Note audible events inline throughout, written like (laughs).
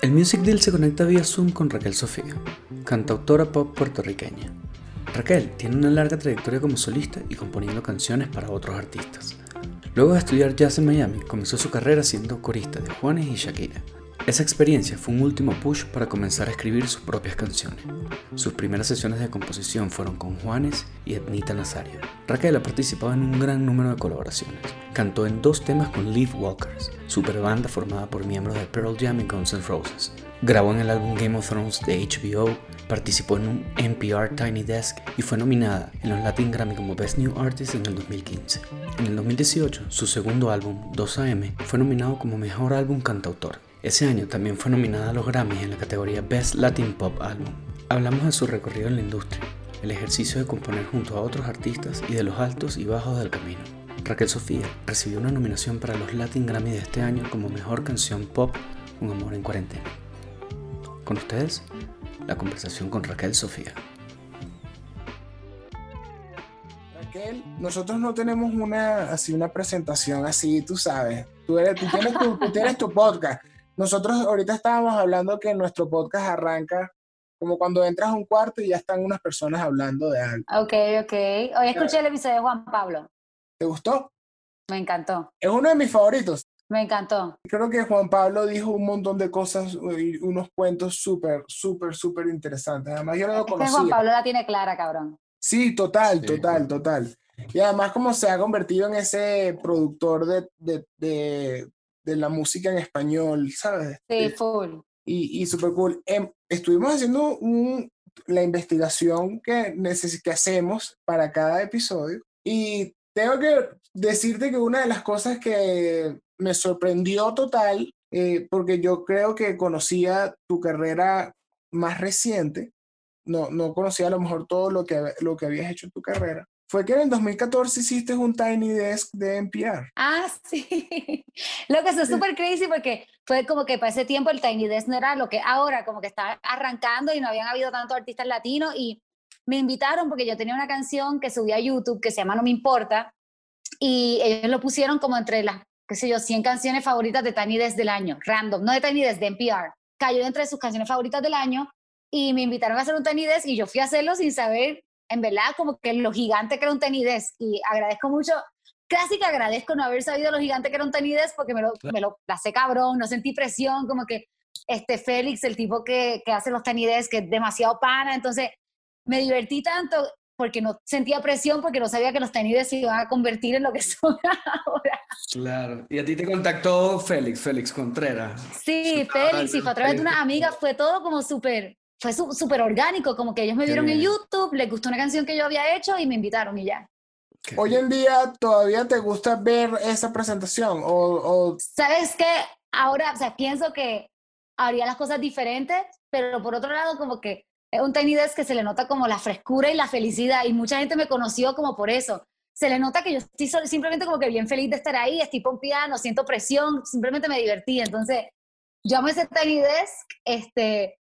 El Music Deal se conecta vía Zoom con Raquel Sofía, cantautora pop puertorriqueña. Raquel tiene una larga trayectoria como solista y componiendo canciones para otros artistas. Luego de estudiar jazz en Miami, comenzó su carrera siendo corista de Juanes y Shakira. Esa experiencia fue un último push para comenzar a escribir sus propias canciones. Sus primeras sesiones de composición fueron con Juanes y Ednita Nazario. Raquel ha participado en un gran número de colaboraciones. Cantó en dos temas con Leaf Walkers, super banda formada por miembros de Pearl Jam y Guns N' Roses. Grabó en el álbum Game of Thrones de HBO, participó en un NPR Tiny Desk y fue nominada en los Latin Grammy como Best New Artist en el 2015. En el 2018, su segundo álbum, 2AM, fue nominado como Mejor Álbum Cantautor. Ese año también fue nominada a los Grammys en la categoría Best Latin Pop Album. Hablamos de su recorrido en la industria, el ejercicio de componer junto a otros artistas y de los altos y bajos del camino. Raquel Sofía recibió una nominación para los Latin Grammy de este año como Mejor Canción Pop, Un Amor en Cuarentena. Con ustedes, la conversación con Raquel Sofía. Raquel, nosotros no tenemos una, así, una presentación así, tú sabes. Tú, eres, tú, tienes tú tienes tu podcast. Nosotros ahorita estábamos hablando que nuestro podcast arranca como cuando entras a un cuarto y ya están unas personas hablando de algo. Ok, ok. Hoy escuché el episodio de Juan Pablo. ¿Te gustó? Me encantó. Es uno de mis favoritos. Me encantó. Creo que Juan Pablo dijo un montón de cosas y unos cuentos súper, súper, súper interesantes. Además, yo no lo Es que conocía. Juan Pablo la tiene clara, cabrón. Sí, total, Sí. total, total. Y además como se ha convertido en ese productor de, de, de, de la música en español, ¿sabes? Sí, Eh, full. Y, y súper cool. Em, estuvimos haciendo un- la investigación que, neces- que hacemos para cada episodio y tengo que decirte que una de las cosas que me sorprendió total, eh, porque yo creo que conocía tu carrera más reciente, no, no conocía a lo mejor todo lo que, lo que habías hecho en tu carrera, fue que en el 2014 hiciste un Tiny Desk de NPR. Ah, sí. (laughs) Lo que es súper crazy porque fue como que para ese tiempo el Tiny Desk no era lo que ahora, como que estaba arrancando y no habían habido tantos artistas latinos y me invitaron porque yo tenía una canción que subí a YouTube que se llama No me importa y ellos lo pusieron como entre las, qué sé yo, 100 canciones favoritas de Tiny Desk del año, random, no de Tiny Desk, de NPR. Cayó entre sus canciones favoritas del año y me invitaron a hacer un Tiny Desk y yo fui a hacerlo sin saber, en verdad, como que lo gigante que era un Tiny Desk y agradezco mucho casi que agradezco no haber sabido lo gigante que era un Tiny Desk porque me lo, me lo pasé cabrón, no sentí presión, como que este Félix, el tipo que, que hace los Tiny Desk, que es demasiado pana, entonces me divertí tanto porque no sentía presión, porque no sabía que los Tiny Desk se iban a convertir en lo que (laughs) son ahora. Claro. Y a ti te contactó Félix, Félix Contreras. Sí, Félix, y fue a través de Félix. unas amigas, fue todo como súper, fue súper orgánico, como que ellos me vieron en. YouTube, les gustó una canción que yo había hecho y me invitaron y ya. Qué Hoy en día todavía te gusta ver esa presentación o, o ¿Sabes qué? Ahora, o sea, pienso que haría las cosas diferentes, pero por otro lado, como que es un Tiny Desk que se le nota como la frescura y la felicidad, y mucha gente me conoció como por eso. Se le nota que yo estoy simplemente como que bien feliz de estar ahí, estoy pompeada, no siento presión, simplemente me divertí. Entonces, yo amo ese Tiny Desk, este,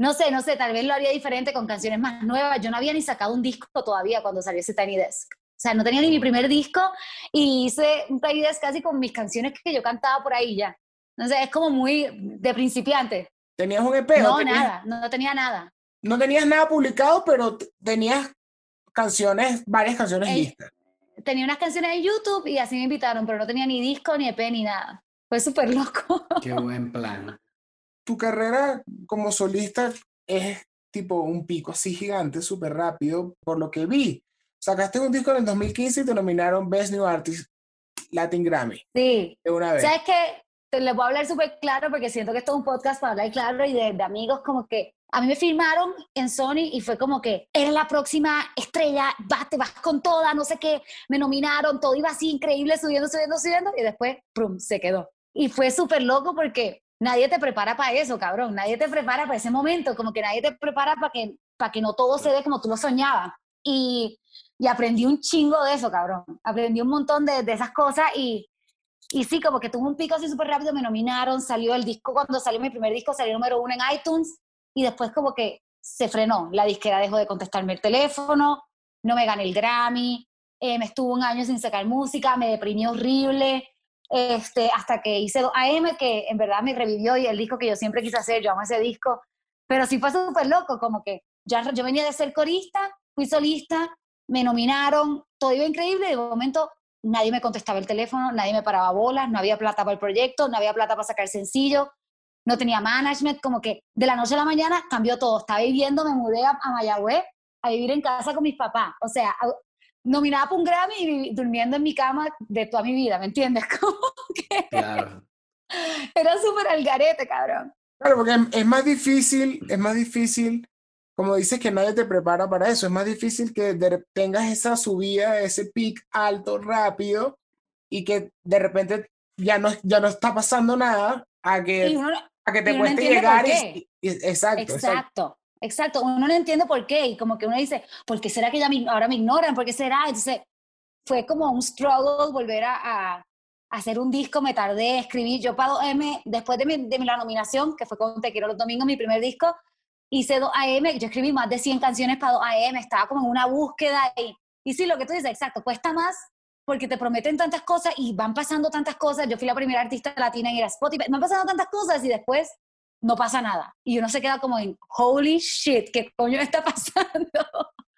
no sé, no sé, tal vez lo haría diferente con canciones más nuevas. Yo no había ni sacado un disco todavía cuando salió ese Tiny Desk. O sea, no tenía ni mi primer disco y hice un Tiny Desk casi con mis canciones que yo cantaba por ahí ya. Entonces, es como muy de principiante. tenías un EP. No, tenías- nada, no tenía nada. No tenías nada publicado, pero tenías canciones, varias canciones Ey. listas. Tenía unas canciones en YouTube y así me invitaron, pero no tenía ni disco, ni EP, ni nada. Fue súper loco. Qué buen plan. Tu carrera como solista es tipo un pico así gigante, súper rápido, por lo que vi. Sacaste un disco en el 2015 y te nominaron Best New Artist Latin Grammy Sí. de una vez. ¿Sabes qué? Te les voy a hablar súper claro porque siento que esto es un podcast para hablar claro y de, de amigos como que a mí me firmaron en Sony y fue como que eres la próxima estrella, vas, te vas con toda, no sé qué, me nominaron, todo iba así increíble, subiendo, subiendo, subiendo y después, ¡prum!, se quedó. Y fue súper loco porque nadie te prepara para eso, cabrón, nadie te prepara para ese momento, como que nadie te prepara para que, para que no todo se dé como tú lo soñabas. Y, y aprendí un chingo de eso, cabrón. Aprendí un montón de, de esas cosas y, y sí, como que tuve un pico así súper rápido, me nominaron, salió el disco, cuando salió mi primer disco salió número uno en iTunes y después como que se frenó, la disquera dejó de contestarme el teléfono, no me gané el Grammy, eh, me estuvo un año sin sacar música, me deprimí horrible este, hasta que hice AM, que en verdad me revivió y el disco que yo siempre quise hacer, yo amo ese disco, pero sí fue súper loco, como que ya yo venía de ser corista, fui solista, me nominaron, todo iba increíble, de momento nadie me contestaba el teléfono, nadie me paraba bolas, no había plata para el proyecto, no había plata para sacar sencillo, no tenía management, como que de la noche a la mañana cambió todo. Estaba viviendo, me mudé a, Mayagüez a vivir en casa con mis papás. O sea, nominada para un Grammy y durmiendo en mi cama de toda mi vida, ¿me entiendes? (laughs) Como que claro. Era súper algarete, cabrón. Claro, porque es más difícil, es más difícil, como dices que nadie te prepara para eso, es más difícil que tengas esa subida, ese pic alto, rápido, y que de repente ya no, ya no está pasando nada, a que, a que te cueste llegar y, exacto, exacto. Exacto, uno no entiende por qué y como que uno dice, ¿por qué será que ya ahora me ignoran? ¿Por qué será? Entonces fue como un struggle volver a, hacer un disco, me tardé, escribí, yo para 2AM, después de mi, la nominación, que fue con Te Quiero los Domingos, mi primer disco, hice 2AM, yo escribí más de 100 canciones para 2AM, estaba como en una búsqueda y, y sí, lo que tú dices, exacto, cuesta más porque te prometen tantas cosas y van pasando tantas cosas. Yo fui la primera artista latina en ir a Spotify, van pasando tantas cosas y después no pasa nada. Y uno se queda como en, holy shit, ¿qué coño está pasando?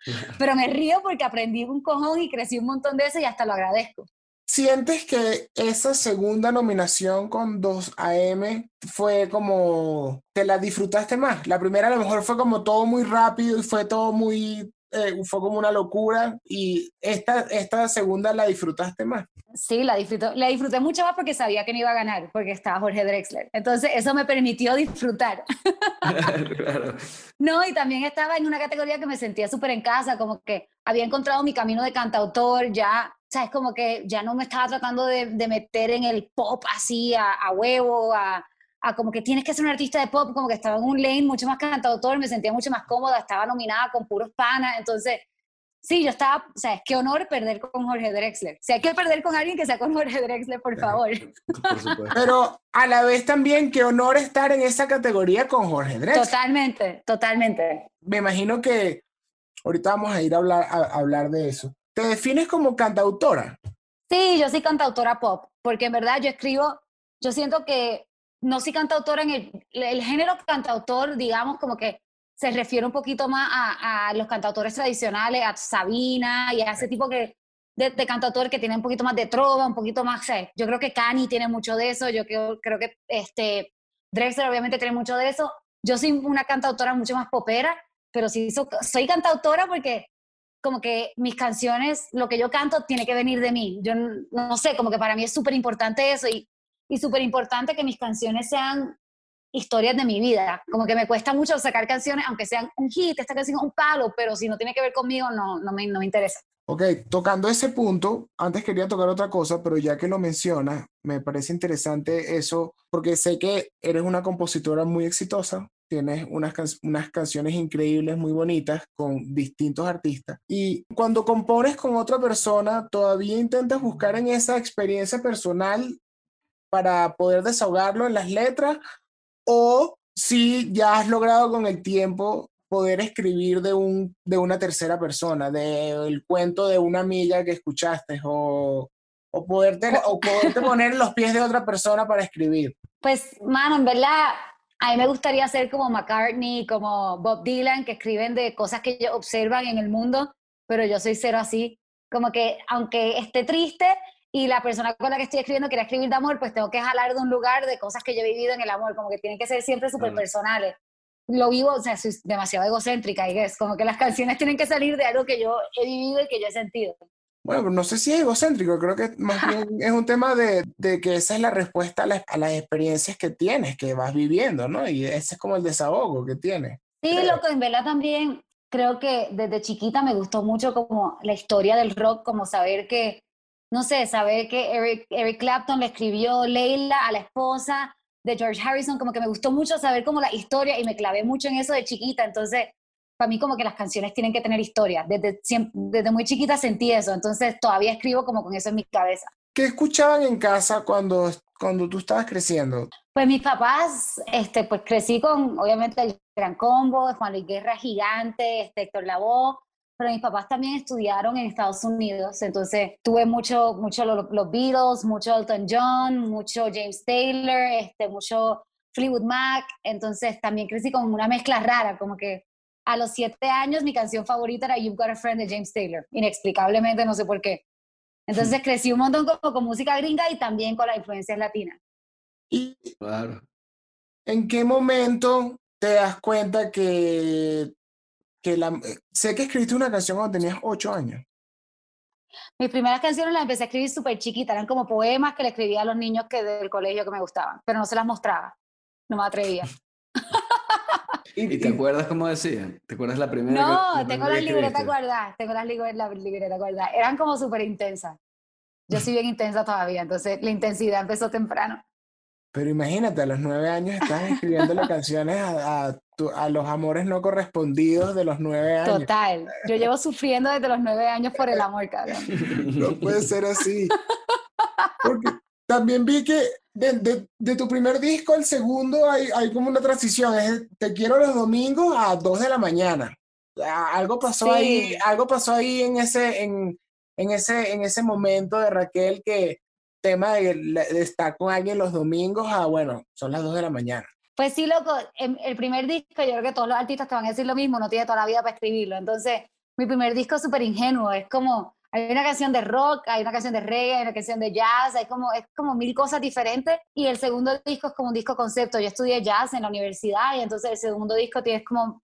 (laughs) Pero me río porque aprendí un cojón y crecí un montón de eso y hasta lo agradezco. ¿Sientes que esa segunda nominación con 2AM fue como, te la disfrutaste más? La primera a lo mejor fue como todo muy rápido y fue todo muy eh, fue como una locura y esta, esta segunda la disfrutaste más. Sí, la, disfruto, la disfruté mucho más porque sabía que no iba a ganar, porque estaba Jorge Drexler. Entonces eso me permitió disfrutar. (laughs) No, y también estaba en una categoría que me sentía súper en casa, como que había encontrado mi camino de cantautor, ya, sabes, como que ya no me estaba tratando de, de meter en el pop así a, a huevo, a, a como que tienes que ser un artista de pop, como que estaba en un lane mucho más cantautor, me sentía mucho más cómoda, estaba nominada con puros panas, entonces, sí, yo estaba, o sea, es qué honor perder con Jorge Drexler. Si hay que perder con alguien, que sea con Jorge Drexler, por favor. Pero a la vez también, qué honor estar en esa categoría con Jorge Drexler. Totalmente, totalmente. Me imagino que ahorita vamos a ir a hablar, a hablar de eso. ¿Te defines como cantautora? Sí, yo soy cantautora pop, porque en verdad yo escribo, yo siento que no soy cantautora en el, el género cantautor, digamos, como que se refiere un poquito más a, a los cantautores tradicionales, a Sabina y a ese tipo que, de, de, cantautor que tiene un poquito más de trova, un poquito más, yo creo que Cani tiene mucho de eso, yo creo, creo que este, Drexler obviamente tiene mucho de eso. Yo soy una cantautora mucho más popera, pero sí soy cantautora porque como que mis canciones, lo que yo canto tiene que venir de mí. Yo no sé, como que para mí es súper importante eso y y súper importante que mis canciones sean historias de mi vida. Como que me cuesta mucho sacar canciones, aunque sean un hit, esta canción es un palo, pero si no tiene que ver conmigo, no, no, me, no me interesa. Ok, tocando ese punto, antes quería tocar otra cosa, pero ya que lo mencionas, me parece interesante eso, porque sé que eres una compositora muy exitosa, tienes unas, unas canciones increíbles, muy bonitas, con distintos artistas. Y cuando compones con otra persona, todavía intentas buscar en esa experiencia personal para poder desahogarlo en las letras o si ya has logrado con el tiempo poder escribir de, un, de una tercera persona, del cuento de una amiga que escuchaste o, o, poderte, o poderte (laughs) poner los pies de otra persona para escribir. Pues, mano, en verdad, a mí me gustaría ser como McCartney, como Bob Dylan, que escriben de cosas que ellos observan en el mundo, pero yo soy cero así. Como que, aunque esté triste, y la persona con la que estoy escribiendo quiere escribir de amor, pues tengo que jalar de un lugar de cosas que yo he vivido en el amor, como que tienen que ser siempre súper personales. Lo vivo, o sea, soy demasiado egocéntrica y es como que las canciones tienen que salir de algo que yo he vivido y que yo he sentido. Bueno, no sé si es egocéntrico, creo que más bien es un tema de, de que esa es la respuesta a, a, las experiencias que tienes, que vas viviendo, ¿no? Y ese es como el desahogo que tienes. Sí, lo que en verdad también creo que desde chiquita me gustó mucho como la historia del rock, como saber que no sé, saber que Eric, Eric Clapton le escribió Leila a la esposa de George Harrison, como que me gustó mucho saber como la historia y me clavé mucho en eso de chiquita, entonces para mí como que las canciones tienen que tener historia, desde, desde muy chiquita sentí eso, entonces todavía escribo como con eso en mi cabeza. ¿Qué escuchaban en casa cuando, cuando tú estabas creciendo? Pues mis papás, este, pues crecí con obviamente el Gran Combo, Juan Luis Guerra Gigante, este, Héctor Lavoe, pero mis papás también estudiaron en Estados Unidos, entonces tuve mucho, mucho los, los Beatles, mucho Elton John, mucho James Taylor, este, mucho Fleetwood Mac, entonces también crecí con una mezcla rara, como que a los siete años mi canción favorita era You've Got a Friend de James Taylor, inexplicablemente, no sé por qué. Entonces crecí un montón como con música gringa y también con las influencias latinas. ¿Y Claro. en qué momento te das cuenta que, que la... eh, Sé que escribiste una canción cuando tenías ocho años. Mis primeras canciones las empecé a escribir súper chiquita, eran como poemas que le escribía a los niños que del colegio que me gustaban, pero no se las mostraba, no me atrevía. (laughs) (laughs) Y, ¿Y te acuerdas cómo decía? ¿Te acuerdas la primera? que- No, la tengo primera las libretas guardadas, tengo las libre- la libreta guardadas. Eran como súper intensas. Yo soy bien intensa todavía, entonces la intensidad empezó temprano. Pero imagínate, a los nueve años estás escribiéndole (laughs) canciones a, a tu- a los amores no correspondidos de los nueve años. Total. Yo llevo sufriendo desde los nueve años por el amor, cabrón. No puede ser así. Porque también vi que de, de- de tu primer disco al segundo hay, hay como una transición. Es Te quiero los domingos a 2 de la mañana. Algo pasó ahí, algo pasó ahí en ese, en, en ese, en ese momento de Raquel que tema de, de estar con alguien los domingos a, bueno, son las 2 de la mañana. Pues sí, loco, en- el primer disco, yo creo que todos los artistas te van a decir lo mismo, no tiene toda la vida para escribirlo. Entonces, mi primer disco es súper ingenuo, es como, hay una canción de rock, hay una canción de reggae, hay una canción de jazz, hay como, es como mil cosas diferentes. Y el segundo disco es como un disco concepto. Yo estudié jazz en la universidad y entonces el segundo disco tiene como,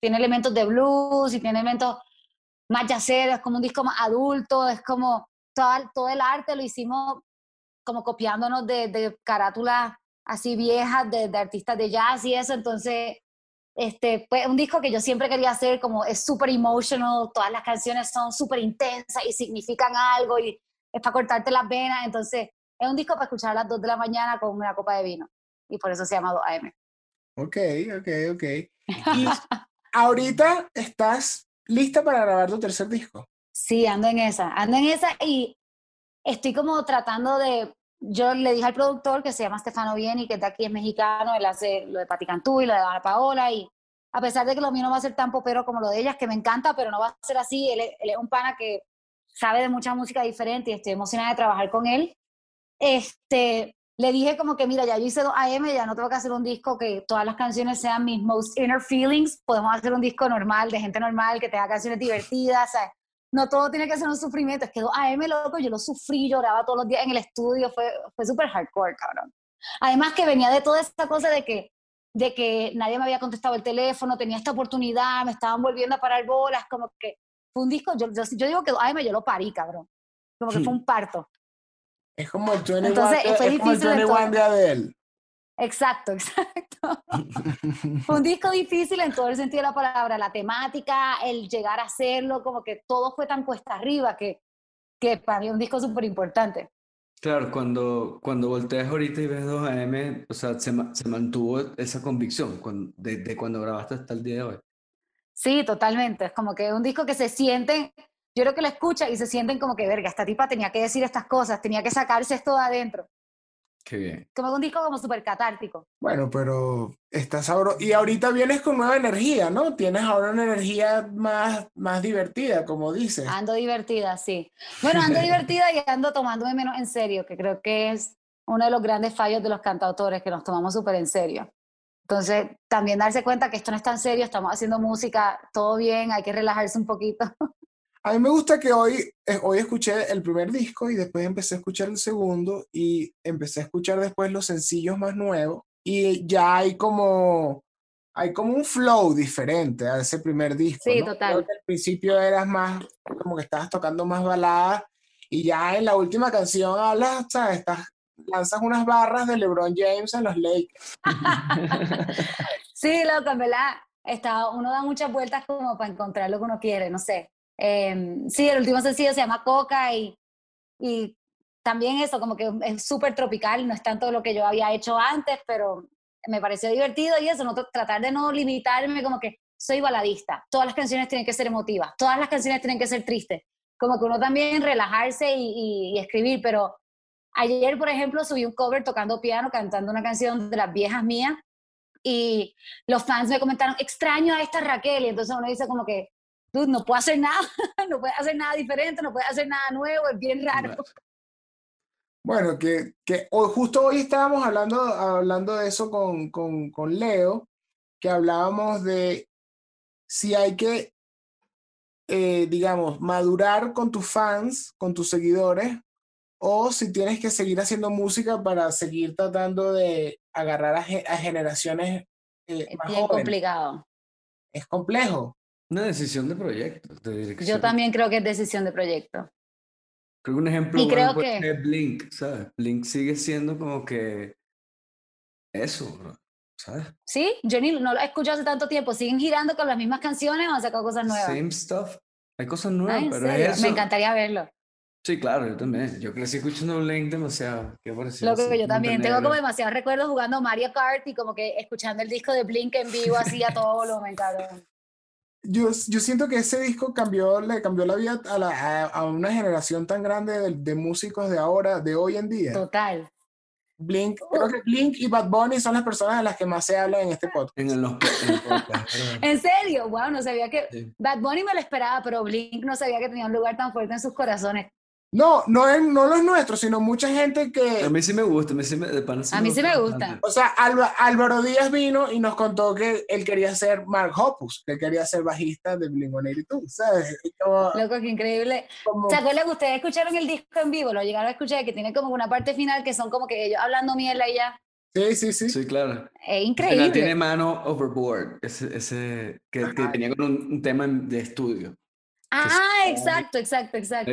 tiene elementos de blues y tiene elementos más jazzeros, es como un disco más adulto, es como, todo, todo el arte lo hicimos como copiándonos de, de carátulas así viejas de, de artistas de jazz y eso, entonces, este, pues un disco que yo siempre quería hacer, como es súper emotional, todas las canciones son súper intensas y significan algo y es para cortarte las venas, entonces es un disco para escuchar a las 2 de la mañana con una copa de vino y por eso se llama 2AM. Ok, ok, ok. Y ahorita estás lista para grabar tu tercer disco. Sí, ando en esa, ando en esa y estoy como tratando de, yo le dije al productor que se llama Stefano Vieni, que de aquí es mexicano, él hace lo de Pati Cantú y lo de Ana Paola y a pesar de que lo mío no va a ser tan popero como lo de ellas, que me encanta, pero no va a ser así, él, él es un pana que sabe de mucha música diferente y estoy emocionada de trabajar con él. Este, le dije como que, mira, ya yo hice 2AM, ya no tengo que hacer un disco que todas las canciones sean mis most inner feelings, podemos hacer un disco normal, de gente normal, que tenga canciones divertidas, ¿sabes? No todo tiene que ser un sufrimiento. Es que 2AM, loco, yo lo sufrí, lloraba todos los días en el estudio, fue, fue súper hardcore, cabrón. Además que venía de toda esta cosa de que, de que nadie me había contestado el teléfono, tenía esta oportunidad, me estaban volviendo a parar bolas, como que fue un disco, yo, yo, yo digo que 2AM yo lo parí, cabrón. Como que fue un parto. Es como el 21, Entonces, es como el difícil en 21 todo. de Adele. Exacto, (laughs) exacto. Fue un disco difícil en todo el sentido de la palabra, la temática, el llegar a hacerlo, como que todo fue tan cuesta arriba que, que para mí es un disco súper importante. Claro, cuando, cuando volteas ahorita y ves 2AM, o sea, se, se mantuvo esa convicción cuando, de, de cuando grabaste hasta el día de hoy. Sí, totalmente. Es como que es un disco que se sienten, yo creo que lo escuchan y se sienten como que, verga, esta tipa tenía que decir estas cosas, tenía que sacarse esto de adentro. Qué bien. Como un disco como súper catártico. Bueno, pero estás ahora. Y ahorita vienes con nueva energía, ¿no? Tienes ahora una energía más, más divertida, como dices. Ando divertida, sí. Bueno, ando (laughs) divertida y ando tomándome menos en serio, que creo que es uno de los grandes fallos de los cantautores, que nos tomamos súper en serio. Entonces, también darse cuenta que esto no es tan serio, estamos haciendo música, todo bien, hay que relajarse un poquito. (laughs) A mí me gusta que hoy, eh, hoy escuché el primer disco y después empecé a escuchar el segundo y empecé a escuchar después los sencillos más nuevos y ya hay como, hay como un flow diferente a ese primer disco. Sí, ¿no? total. Creo que al principio eras más, como que estabas tocando más baladas y ya en la última canción hablas, ¿sabes? Estás, lanzas unas barras de LeBron James en los Lakers. (laughs) Sí, loco, verdad, está, uno da muchas vueltas como para encontrar lo que uno quiere, no sé. Eh, sí, el último sencillo se llama Coca y, y también eso, como que es súper tropical, no es tanto lo que yo había hecho antes, pero me pareció divertido y eso, no, tra- tratar de no limitarme como que soy baladista, todas las canciones tienen que ser emotivas, todas las canciones tienen que ser tristes, como que uno también relajarse y- y escribir, pero ayer, por ejemplo, subí un cover tocando piano, cantando una canción de las viejas mías y los fans me comentaron, extraño a esta Raquel, y entonces uno dice como que, tú no puedo hacer nada, (laughs) no puedes hacer nada diferente, no puedes hacer nada nuevo, es bien raro. Bueno, que, que hoy- justo hoy estábamos hablando, hablando de eso con, con, con Leo, que hablábamos de si hay que, eh, digamos, madurar con tus fans, con tus seguidores, o si tienes que seguir haciendo música para seguir tratando de agarrar a, a generaciones eh, Es más bien jóvenes. complicado. Es complejo. Una decisión de proyecto, de dirección. Yo también creo que es decisión de proyecto. Creo que un ejemplo Y bueno creo puede que- ser Blink, ¿sabes? Blink sigue siendo como que eso, ¿sabes? Sí, yo ni, no lo he escuchado hace tanto tiempo. Siguen girando con las mismas canciones o han sacado cosas nuevas. Same stuff. Hay cosas Ah, nuevas, ¿en pero es eso. Me encantaría verlo. Sí, claro, yo también. Yo crecí escuchando Blink demasiado. Qué parecido. Lo que así, yo también. Tengo como demasiados recuerdos jugando Mario Kart y como que escuchando el disco de Blink en vivo así a todo volumen, cabrón. Yo, yo siento que ese disco cambió, le cambió la vida a, la, a, a una generación tan grande de, de músicos de ahora, de hoy en día. Total. Blink, creo que Blink y Bad Bunny son las personas de las que más se habla en este podcast. En el, los po- en el podcast, ¿verdad? (laughs) En serio, wow, no sabía que Sí. Bad Bunny me lo esperaba, pero Blink no sabía que tenía un lugar tan fuerte en sus corazones. No, no, es, no los nuestros, sino mucha gente A que, mí sí me gusta, a mí sí me, de pana A mí sí me gusta. o sea, Alba- Álvaro Díaz vino y nos contó que él quería ser Mark Hoppus, que él quería ser bajista de Blink-182, ¿sabes? Y Como, Loco, qué increíble. como- ¿Se acuerdan que ustedes escucharon el disco en vivo? Lo llegaron a escuchar, que tiene como una parte final que son como que ellos hablando mierda y ya. sí, sí, sí. Sí, claro. Es Al final increíble. tiene mano overboard, ese, ese que, que tenía con un, un tema de estudio. Ah, exacto, exacto, exacto.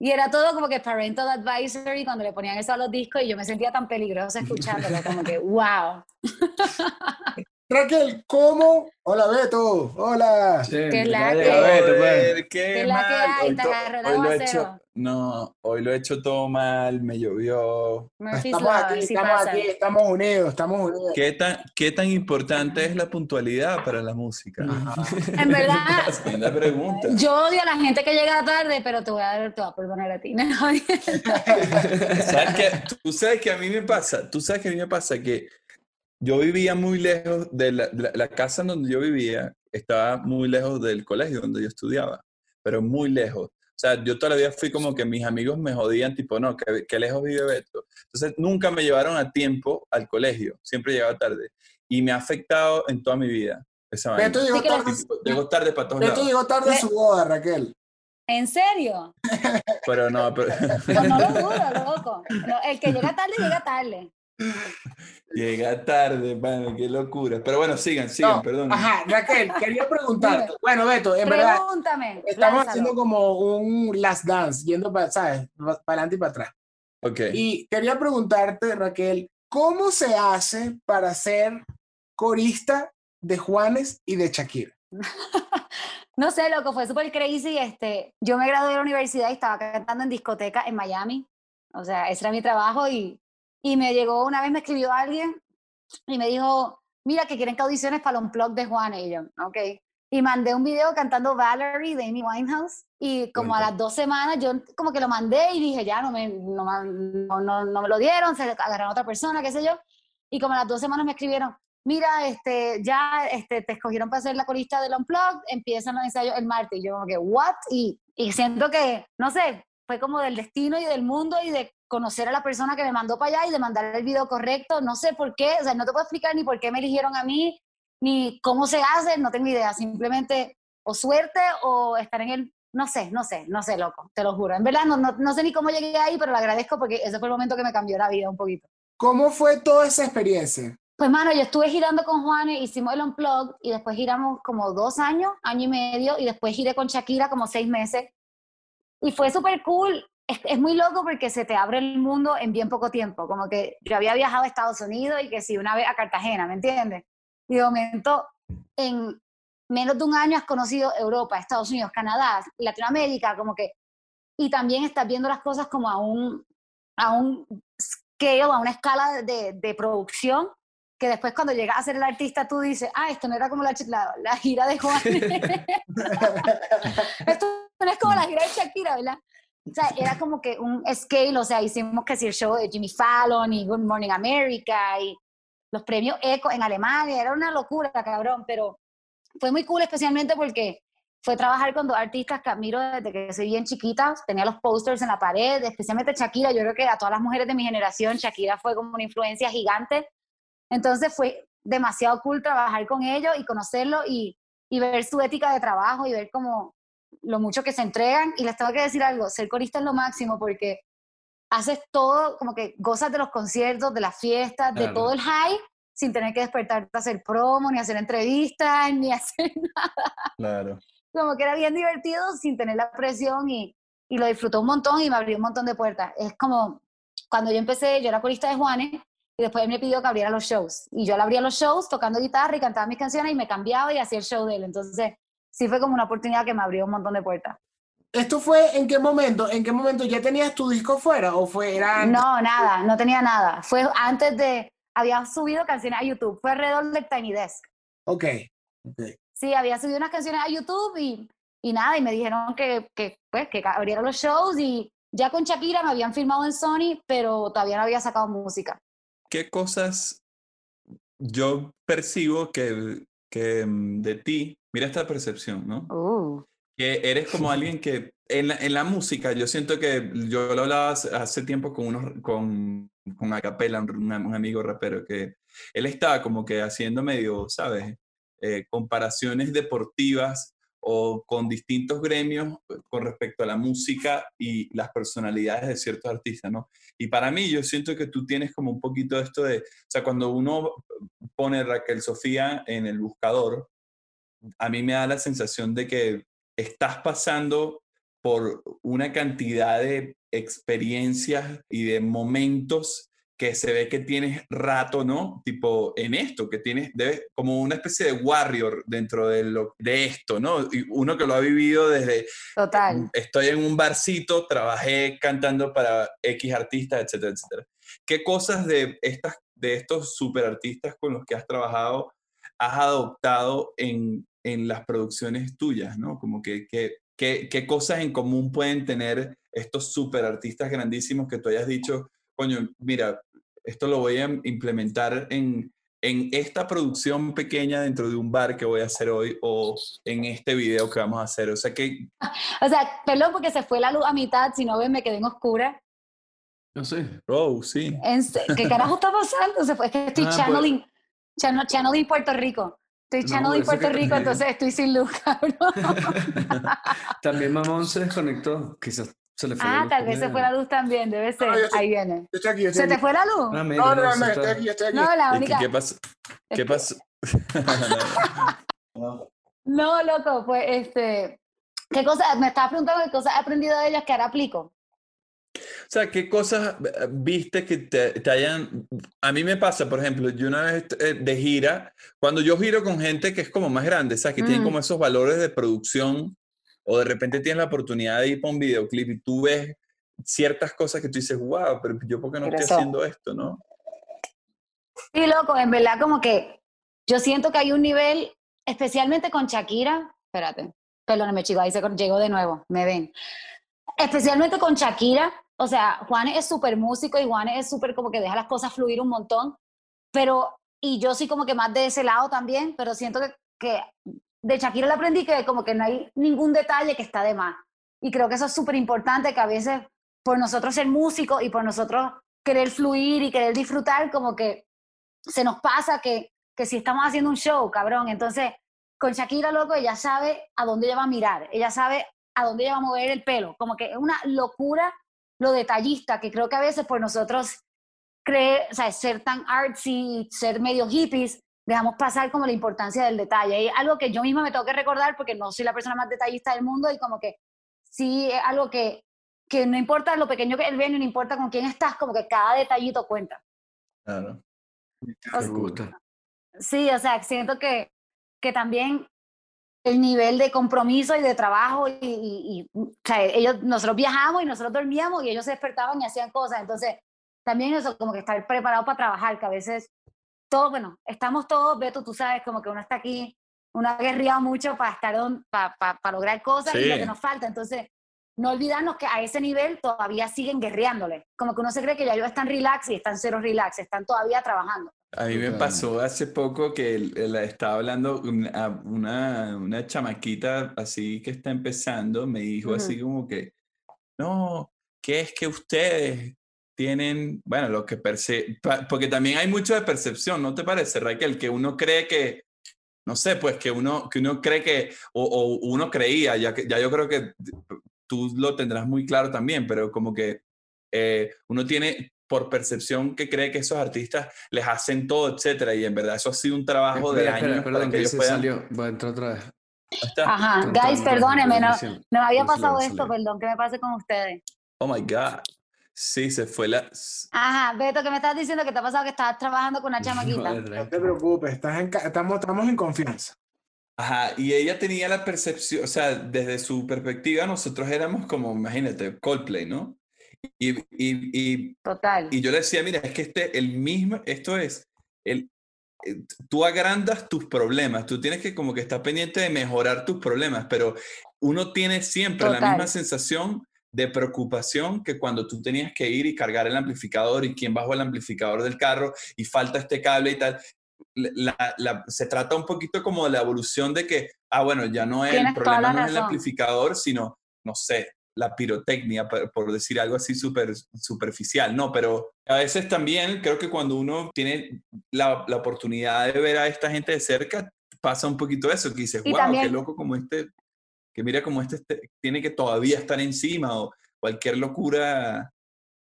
Y era todo como que parental advisory cuando le ponían eso a los discos y yo me sentía tan peligrosa escuchándolo, como que, wow. Raquel, ¿cómo? Hola, Beto. Hola. Que la que- Beto, pues. Qué ¿Qué es la que mal. hay? Hoy Te hoy lo he hecho, no, hoy lo he hecho todo mal, me llovió. Estamos aquí, así estamos pasa. aquí, estamos unidos, estamos unidos. ¿Qué tan, qué tan importante es la puntualidad para la música? En (laughs) verdad, Una pregunta. yo odio a la gente que llega tarde, pero te voy a, dar- te voy a perdonar a ti. No, (laughs) ¿Sabes qué? Tú sabes que a mí me pasa, tú sabes que a mí me pasa que yo vivía muy lejos de la, de la- la casa en donde yo vivía, estaba muy lejos del colegio donde yo estudiaba, pero muy lejos. O sea, yo toda la vida fui como que mis amigos me jodían, tipo, no, que, que lejos vive Beto. Entonces, nunca me llevaron a tiempo al colegio, siempre llegaba tarde. Y me ha afectado en toda mi vida esa. Beto llegó tarde, Llego tarde para todos Beto lados. llegó tarde a su boda, Raquel. ¿En serio? Pero no, pero Pues no lo dudo, loco. No, el que llega tarde, llega tarde. Llega tarde, mano, qué locura. Pero bueno, sigan, sigan, No, perdón. Ajá, Raquel, quería preguntarte. Bueno, Beto, en verdad, Pregúntame. estamos lánzalo. haciendo como un last dance, yendo para, ¿sabes? Para adelante y para atrás. Ok. Y quería preguntarte, Raquel, ¿cómo se hace para ser corista de Juanes y de Shakira? (laughs) No sé, loco, fue súper crazy. Este, yo me gradué de la universidad y estaba cantando en discoteca en Miami. O sea, ese era mi trabajo y, y me llegó, una vez me escribió alguien y me dijo, mira, que quieren que audiciones para un blog de Juanes. Y yo, ok. Y mandé un video cantando Valerie de Amy Winehouse y como a las dos semanas yo como que lo mandé y dije, ya, no me, no, no, no, me lo dieron, se agarraron a otra persona, qué sé yo. Y como a las dos semanas me escribieron, mira, este, ya este, te escogieron para ser la corista del Unplugged, empiezan los ensayos el martes. Y yo como que, ¿what? Y, y siento que, no sé, fue como del destino y del mundo y de conocer a la persona que me mandó para allá y de mandar el video correcto. No sé por qué, o sea, no te puedo explicar ni por qué me eligieron a mí, ni cómo se hace, no tengo idea. Simplemente o suerte o estar en el... No sé, no sé, no sé, loco, te lo juro. En verdad, no, no, no sé ni cómo llegué ahí, pero lo agradezco porque ese fue el momento que me cambió la vida un poquito. ¿Cómo fue toda esa experiencia? Pues, mano, yo estuve girando con Juanes, hicimos el Unplugged y después giramos como dos años, año y medio, y después giré con Shakira como seis meses. Y fue súper cool. Es, es muy loco porque se te abre el mundo en bien poco tiempo. Como que yo había viajado a Estados Unidos y que sí, una vez a Cartagena, ¿me entiendes? Y de momento, en menos de un año has conocido Europa, Estados Unidos, Canadá, Latinoamérica, como que... Y también estás viendo las cosas como a un, a un scale, a una escala de, de producción que después cuando llegas a ser el artista tú dices, ah, esto no era como la, la, la gira de Juan. (laughs) esto no es como la gira de Shakira, ¿verdad? O sea, era como que un scale, o sea, hicimos que si el show de Jimmy Fallon y Good Morning America y los premios ECO en Alemania, era una locura, cabrón, pero fue muy cool especialmente porque fue trabajar con dos artistas que admiro desde que soy bien chiquita. Tenía los posters en la pared, especialmente Shakira. Yo creo que a todas las mujeres de mi generación, Shakira fue como una influencia gigante. Entonces fue demasiado cool trabajar con ellos y conocerlo y, y ver su ética de trabajo y ver como lo mucho que se entregan. Y les tengo que decir algo, ser corista es lo máximo porque haces todo, como que gozas de los conciertos, de las fiestas, de todo el high, sin tener que despertarte a hacer promo, ni hacer entrevistas, (laughs) ni hacer Claro. como que era bien divertido sin tener la presión y, y lo disfruté un montón y me abrió un montón de puertas. Es como cuando yo empecé, yo era corista de Juanes y después él me pidió que abriera los shows. Y yo le abría los shows tocando guitarra y cantaba mis canciones y me cambiaba y hacía el show de él. Entonces, sí fue como una oportunidad que me abrió un montón de puertas. ¿Esto fue en qué momento? ¿En qué momento ya tenías tu disco fuera o fue era antes? No, nada, no tenía nada. Fue antes de, había subido canciones a YouTube, fue alrededor del Tiny Desk. Ok. ok. Sí, había subido unas canciones a YouTube y, y nada, y me dijeron que, que, pues, que abriera los shows y ya con Shakira me habían firmado en Sony, pero todavía no había sacado música. ¿Qué cosas yo percibo que, que mm, de ti, mira esta percepción, ¿no? Uh, Que eres como (laughs) alguien que en la, en la música, yo siento que yo lo hablaba hace, tiempo con unos, con, con Acapella, un, un am- un amigo rapero, que él estaba como que haciendo medio, ¿sabes? Eh, comparaciones deportivas o con distintos gremios con respecto a la música y las personalidades de ciertos artistas, ¿no? Y para mí yo siento que tú tienes como un poquito esto de, o sea, cuando uno pone Raquel Sofía en el buscador, a mí me da la sensación de que estás pasando por una cantidad de experiencias y de momentos que se ve que tienes rato, ¿no? Tipo en esto, que tienes debes- como una especie de warrior dentro de, lo, de esto, ¿no? Y uno que lo ha vivido desde, total. estoy en un barcito, trabajé cantando para X artistas, etcétera, etcétera. ¿Qué cosas de, estas, de estos super artistas con los que has trabajado has adoptado en, en las producciones tuyas, ¿no? Como que, que- que- qué cosas en común pueden tener estos super artistas grandísimos que tú hayas dicho, coño, mira, esto lo voy a implementar en, en esta producción pequeña dentro de un bar que voy a hacer hoy o en este video que vamos a hacer. O sea, que (laughs) O sea, perdón porque se fue la luz a mitad, si no ven me quedé en oscura. No sé. Oh, sí. ¿Qué carajo está pasando? Se fue, es que estoy (laughs) Ah, pues- channeling, channel- channeling Puerto Rico. Estoy No, channeling que Puerto Rico, también. entonces estoy sin luz, cabrón. (laughs) También Mamón se desconectó. Quizás se le fue la Ah, luz tal vez se fue la luz también, debe ser. No, sí. Ahí viene. Yo estoy aquí, yo estoy ¿Se te aquí. fue la luz? Ah, mira, No, no, no, se estoy aquí, estoy aquí. No, la ¿Y qué, única. qué pasó? ¿Qué pasó? (laughs) No, loco, pues este. ¿Qué cosas? Me estabas preguntando qué cosas he aprendido de ellos que ahora aplico. O sea, ¿qué cosas eh, viste que te, te hayan... A mí me pasa, por ejemplo, yo una vez eh, de gira, cuando yo giro con gente que es como más grande, ¿sabes? Que tienen Mm. como esos valores de producción, o de repente tienes la oportunidad de ir para un videoclip y tú ves ciertas cosas que tú dices, wow, pero yo por qué no Pero estoy eso- haciendo esto, ¿no? Sí, loco, en verdad como que yo siento que hay un nivel, especialmente con Shakira, espérate, perdóneme chicos, ahí se llegó de nuevo, me ven. Especialmente con Shakira, o sea, Juan es súper músico y Juan es súper como que deja las cosas fluir un montón, pero, y yo soy como que más de ese lado también, pero siento que, que de Shakira le aprendí que como que no hay ningún detalle que está de más. Y creo que eso es súper importante, que a veces por nosotros ser músicos y por nosotros querer fluir y querer disfrutar, como que se nos pasa que, que si estamos haciendo un show, cabrón, entonces con Shakira, loco, ella sabe a dónde ella va a mirar, ella sabe a dónde ella va a mover el pelo, como que es una locura lo detallista, que creo que a veces por nosotros creer, o sea, ser tan artsy, ser medio hippies, dejamos pasar como la importancia del detalle. Y es algo que yo misma me tengo que recordar porque no soy la persona más detallista del mundo y como que sí es algo que, que no importa lo pequeño que es el venue, no importa con quién estás, como que cada detallito cuenta. Claro. Me gusta. Sí, o sea, siento que, que también el nivel de compromiso y de trabajo y, y- y, o sea, ellos, nosotros viajamos y nosotros dormíamos y ellos se despertaban y hacían cosas, entonces también eso como que estar preparado para trabajar, que a veces todos, bueno, estamos todos, Beto, tú sabes, como que uno está aquí, uno ha guerreado mucho para estar, para, para, para lograr cosas y lo Sí. que nos falta, entonces no olvidarnos que a ese nivel todavía siguen guerreándole, como que uno se cree que ya ellos están relax y están cero relax, están todavía trabajando. A mí me pasó hace poco que la estaba hablando una, una, una, chamaquita así que está empezando, me dijo así como que, no, ¿qué es que ustedes tienen, bueno, lo que percibe, porque también hay mucho de percepción, ¿no te parece, Raquel? Que uno cree que, no sé, pues que uno, que uno cree que, o, o uno creía, ya, que, ya yo creo que tú lo tendrás muy claro también, pero como que eh, uno tiene por percepción que cree que esos artistas les hacen todo, etcétera, y en verdad eso ha sido un trabajo de años para que ellos puedan... Salió. Voy a entrar otra vez. Ajá, guys, perdónenme, no, no había pasado esto, perdón, ¿qué me pase con ustedes? Oh my God. Sí, se fue la. Ajá, Beto, que me estás diciendo que te ha pasado que estás trabajando con una (laughs) chamaquita. No, te preocupes, estás en, estamos, estamos en confianza. Ajá, y ella tenía la percepción, o sea, desde su perspectiva, nosotros éramos como, imagínate, Coldplay, ¿no? Y, y, y, Total. Y yo le decía, mira, es que este, el mismo, esto es, el, eh, tú agrandas tus problemas, tú tienes que como que estar pendiente de mejorar tus problemas, pero uno tiene siempre la misma sensación de preocupación que cuando tú tenías que ir y cargar el amplificador y quién bajó el amplificador del carro y falta este cable y tal. se trata un poquito como de la evolución de que, ah, bueno, ya no es el problema no es el amplificador, sino, no sé, la pirotecnia, por decir algo así súper superficial, ¿no? Pero a veces también creo que cuando uno tiene la, la, oportunidad de ver a esta gente de cerca, pasa un poquito eso, que dices, wow, qué loco como este, que mira como este, este, tiene que todavía estar encima o cualquier locura.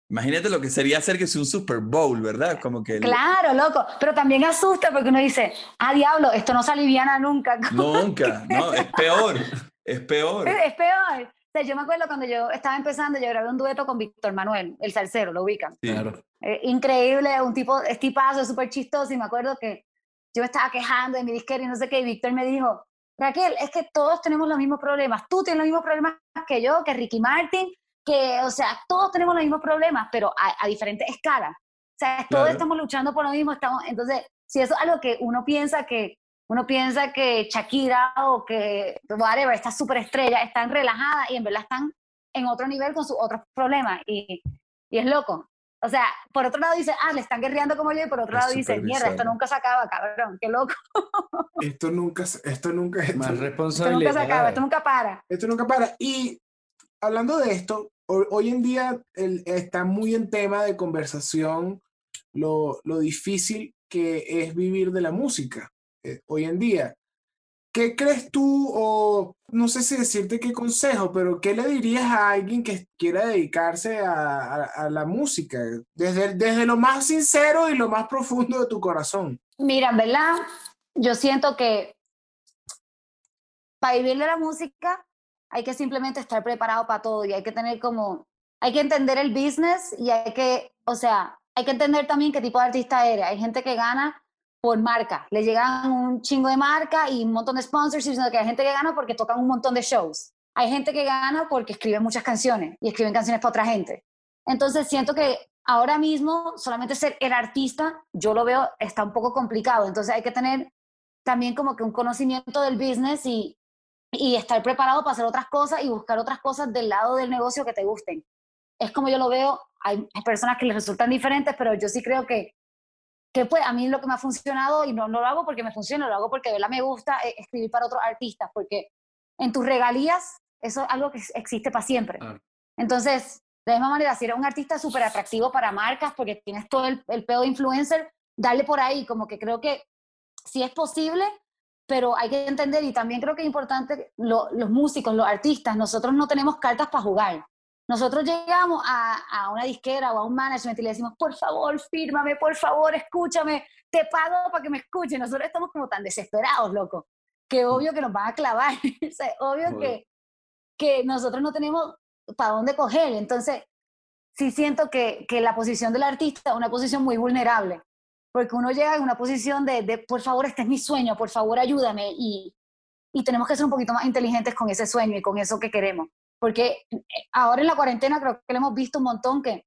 Imagínate lo que sería hacer que sea un Super Bowl, ¿verdad? Como que claro, loco, pero también asusta porque uno dice, ah, diablo, esto no se aliviana nunca. (laughs) Nunca, no, es peor, es peor. Es, peor. O sea, yo me acuerdo cuando yo estaba empezando, yo grabé un dueto con Víctor Manuel, el salsero, lo ubican. Claro. Eh, increíble, un tipo, es tipazo, súper chistoso, y me acuerdo que yo estaba quejando de mi disquera y no sé qué, y Víctor me dijo, Raquel, es que todos tenemos los mismos problemas. Tú tienes los mismos problemas que yo, que Ricky Martin, que, o sea, todos tenemos los mismos problemas, pero a, diferentes escalas. O sea, todos estamos luchando por lo mismo. Estamos, entonces, si eso es algo que uno piensa que, uno piensa que Shakira o que whatever, esta superestrella, están relajadas y en verdad están en otro nivel con sus otros problemas. Y, y es loco. O sea, por otro lado dice, ah, le están guerreando como yo, y por otro lado dice, mierda, esto nunca se acaba, cabrón, qué loco. (laughs) Esto nunca, esto nunca, esto, Más responsabilidad. Esto nunca se acaba, esto nunca para. Esto nunca para. Y hablando de esto, hoy, en día está muy en tema de conversación lo, lo difícil que es vivir de la música eh, hoy en día. ¿Qué crees tú, o no sé si decirte qué consejo, pero qué le dirías a alguien que quiera dedicarse a, la música, desde, desde lo más sincero y lo más profundo de tu corazón? Mira, ¿verdad? Yo siento que para vivir de la música hay que simplemente estar preparado para todo y hay que tener como, hay que entender el business y hay que, o sea, hay que entender también qué tipo de artista eres. Hay gente que gana por marca. Le llegan un chingo de marca y un montón de sponsors, sino que hay gente que gana porque tocan un montón de shows. Hay gente que gana porque escriben muchas canciones y escriben canciones para otra gente. Entonces siento que ahora mismo solamente ser el artista, yo lo veo, está un poco complicado. Entonces hay que tener también como que un conocimiento del business y, y estar preparado para hacer otras cosas y buscar otras cosas del lado del negocio que te gusten. Es como yo lo veo, hay personas que les resultan diferentes, pero yo sí creo que que pues a mí lo que me ha funcionado, y no, no lo hago porque me funciona, lo hago porque de verdad me gusta eh, escribir para otros artistas, porque en tus regalías eso es algo que existe para siempre. Entonces, de la misma manera, si eres un artista súper atractivo para marcas, porque tienes todo el, el pedo de influencer, dale por ahí, como que creo que sí es posible, pero hay que entender, y también creo que es importante, los músicos, los artistas, nosotros no tenemos cartas para jugar. Nosotros llegamos a, a, una disquera o a un management y le decimos, por favor, fírmame, por favor, escúchame, te pago para que me escuchen. Nosotros estamos como tan desesperados, loco, que obvio que nos van a clavar. (laughs) o obvio que, que nosotros no tenemos para dónde coger. Entonces, sí siento que, que la posición del artista es una posición muy vulnerable, porque uno llega en una posición de, de por favor, este es mi sueño, por favor, ayúdame, y, y tenemos que ser un poquito más inteligentes con ese sueño y con eso que queremos. Porque eh, ahora en la cuarentena creo que lo hemos visto un montón que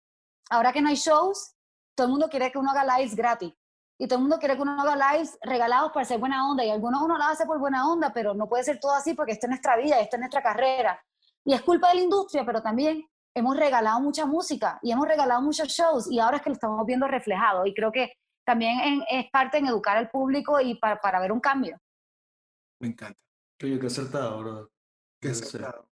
ahora que no hay shows, todo el mundo quiere que uno haga lives gratis. Y todo el mundo quiere que uno haga lives regalados para hacer buena onda. Y algunos uno lo hace por buena onda, pero no puede ser todo así porque esta es nuestra vida, esta es nuestra carrera. Y es culpa de la industria, pero también hemos regalado mucha música y hemos regalado muchos shows y ahora es que lo estamos viendo reflejado. Y creo que también es parte en educar al público y para, para ver un cambio. Me encanta. Oye, qué acertado, bro. Qué acertado.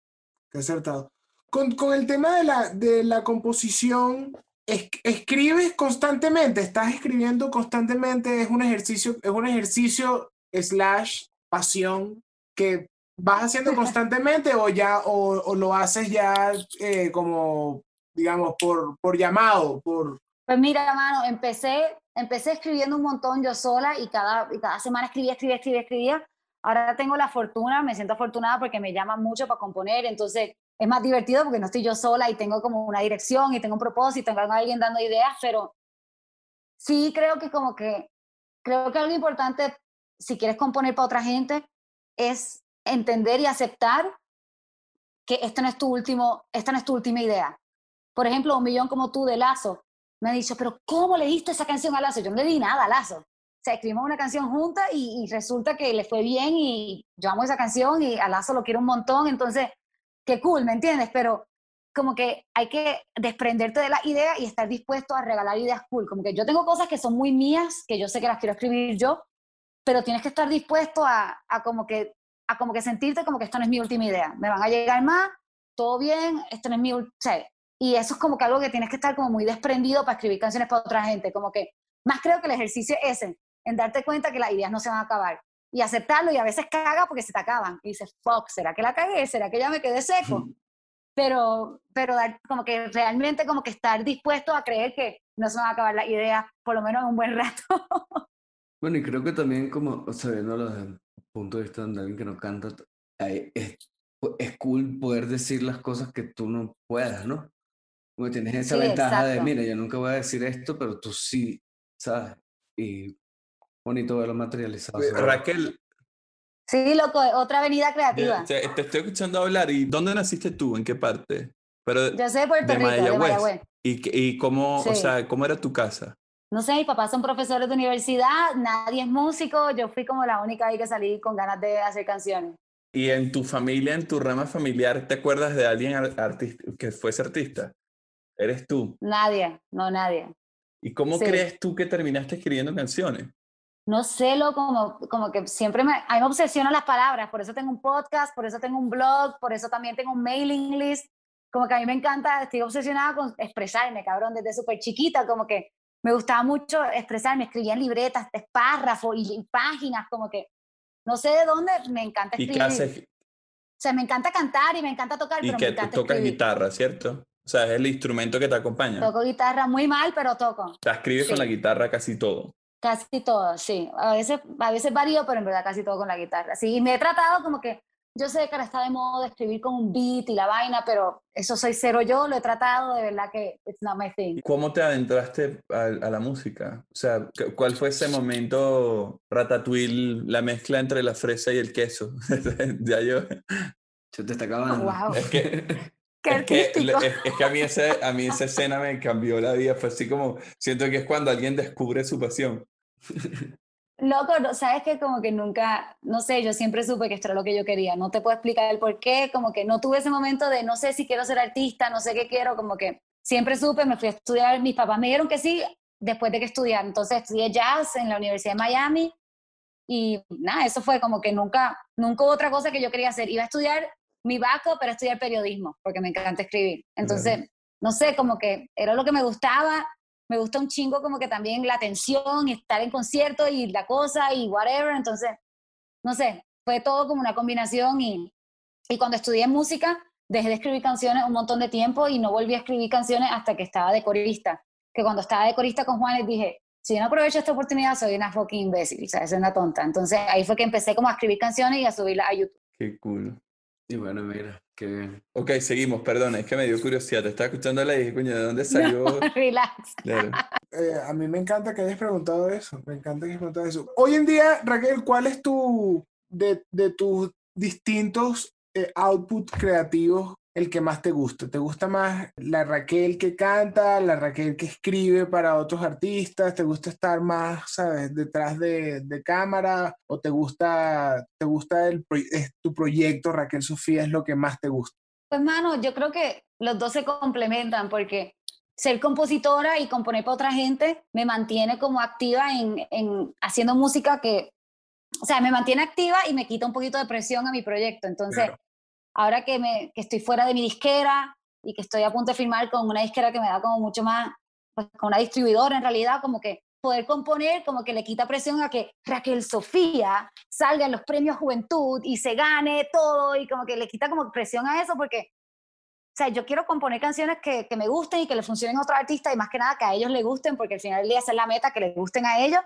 Qué acertado. Con, con, el tema de la, de la composición, escribes constantemente, estás escribiendo constantemente, es un ejercicio, es un ejercicio slash pasión que vas haciendo (laughs) constantemente o ya o, o lo haces ya eh, como digamos por, por llamado por pues mira mano empecé empecé escribiendo un montón yo sola y cada, y cada semana escribía escribía escribía escribía ahora tengo la fortuna me siento afortunada porque me llaman mucho para componer entonces es más divertido porque no estoy yo sola y tengo como una dirección y tengo un propósito, tengo alguien dando ideas, pero sí creo que como que, creo que algo importante, si quieres componer para otra gente, es entender y aceptar que esto no es tu último, esta no es tu última idea. Por ejemplo, un millón como tú de Lazo me ha dicho, pero ¿cómo le diste esa canción a Lazo? Yo no le di nada a Lazo. Sea, escribimos una canción junta y, y resulta que le fue bien y yo amo esa canción y a Lazo lo quiero un montón. Entonces, qué cool, ¿me entiendes? Pero como que hay que desprenderte de la idea y estar dispuesto a regalar ideas cool. Como que yo tengo cosas que son muy mías, que yo sé que las quiero escribir yo, pero tienes que estar dispuesto a, a como que a como que sentirte como que esto no es mi última idea. Me van a llegar más, todo bien, esto no es mi última... y eso es como que algo que tienes que estar como muy desprendido para escribir canciones para otra gente. Como que más creo que el ejercicio es ese, en darte cuenta que las ideas no se van a acabar y aceptarlo y a veces caga porque se te acaban. Y dices, fuck, ¿será que la cagué? ¿Será que ya me quedé seco? Pero, pero como que realmente como que estar dispuesto a creer que no se van a acabar las ideas, por lo menos en un buen rato. bueno, y creo que también como, o sea, viéndolo desde el punto de vista de alguien que no canta, es, es cool poder decir las cosas que tú no puedas, ¿no? Porque tienes esa ventaja de, mira, yo nunca voy a decir esto, pero tú sí, ¿sabes? Y bonito verlo materializado. Raquel. Sí, loco, otra avenida creativa. Te, estoy escuchando hablar. ¿Y dónde naciste tú? ¿En qué parte? Pero Yo soy de Puerto Rico, de Mayagüez. ¿Y, y cómo, o sea, cómo era tu casa? No sé, mis papás son profesores de universidad, nadie es músico, yo fui como la única ahí que salí con ganas de hacer canciones. ¿Y en tu familia, en tu rama familiar, te acuerdas de alguien que fuese artista? ¿Eres tú? Nadie, no nadie. ¿Y cómo crees tú que terminaste escribiendo canciones? No sé, lo como, como que siempre me, a mí me obsesionan las palabras, por eso tengo un podcast, por eso tengo un blog, por eso también tengo un mailing list, como que a mí me encanta, estoy obsesionada con expresarme, cabrón, desde súper chiquita, como que me gustaba mucho expresarme, escribía en libretas, párrafos y, páginas, como que no sé de dónde, me encanta escribir. ¿Y qué haces? O sea, me encanta cantar y me encanta tocar, y pero que me encanta tocas guitarra, ¿cierto? O sea, es el instrumento que te acompaña. Toco guitarra muy mal, pero toco. Sea, escribes con la guitarra casi todo. Casi todo, sí. A veces, a veces varío, pero en verdad casi todo con la guitarra. Sí, y me he tratado como que, yo sé que ahora está de moda escribir con un beat y la vaina, pero eso soy cero yo, lo he tratado, de verdad que it's not my thing. ¿Cómo te adentraste a, a la música? O sea, ¿cuál fue ese momento ratatouille, la mezcla entre la fresa y el queso? (laughs) ya yo... Se te está acabando. wow. Es que... (laughs) Es, que, es, que, a mí, ese, a mí esa escena me cambió la vida. Fue así como, siento que es cuando alguien descubre su pasión. Loco, sabes que como que nunca, no sé, yo siempre supe que esto era lo que yo quería, no te puedo explicar el por qué, como que no tuve ese momento de no sé si quiero ser artista, no sé qué quiero, como que siempre supe, me fui a estudiar, mis papás me dijeron que sí después de que estudiar, entonces estudié jazz en la Universidad de Miami y nada, eso fue como que nunca, nunca hubo otra cosa que yo quería hacer, iba a estudiar mi backup para estudiar periodismo, porque me encanta escribir, entonces, no sé, como que era lo que me gustaba me gusta un chingo como que también la atención estar en concierto y la cosa y whatever, entonces, no sé, fue todo como una combinación y, y cuando estudié música dejé de escribir canciones un montón de tiempo y no volví a escribir canciones hasta que estaba de corista, que cuando estaba de corista con Juanes dije, si yo no aprovecho esta oportunidad soy una fucking imbécil, o sea, soy una tonta, entonces ahí fue que empecé como a escribir canciones y a subirlas a YouTube. Qué cool. Y bueno, mira, qué bien. Ok, seguimos, perdón, es que me dio curiosidad. Te estaba escuchando y dije, coño, ¿de dónde (laughs) salió? (laughs) relax. Eh, a mí me encanta que hayas preguntado eso. Me encanta que hayas preguntado eso. Hoy en día, Raquel, ¿cuál es tu, de, de tus distintos eh, outputs creativos, el que más te gusta? ¿Te gusta más la Raquel que canta, la Raquel que escribe para otros artistas? ¿Te gusta estar más, sabes, detrás de, de cámara? ¿O te gusta, te gusta el, tu proyecto, Raquel Sofía, es lo que más te gusta? Pues, mano, yo creo que los dos se complementan porque ser compositora y componer para otra gente me mantiene como activa en, en, haciendo música que, o sea, me mantiene activa y me quita un poquito de presión a mi proyecto. Entonces, ahora que, me, que estoy fuera de mi disquera y que estoy a punto de firmar con una disquera que me da como mucho más, pues con una distribuidora en realidad, como que poder componer como que le quita presión a que Raquel Sofía salga en los premios Juventud y se gane todo y como que le quita como presión a eso porque, o sea, yo quiero componer canciones que, que me gusten y que le funcionen a otros artistas y más que nada que a ellos les gusten porque al final del día es la meta, que les gusten a ellos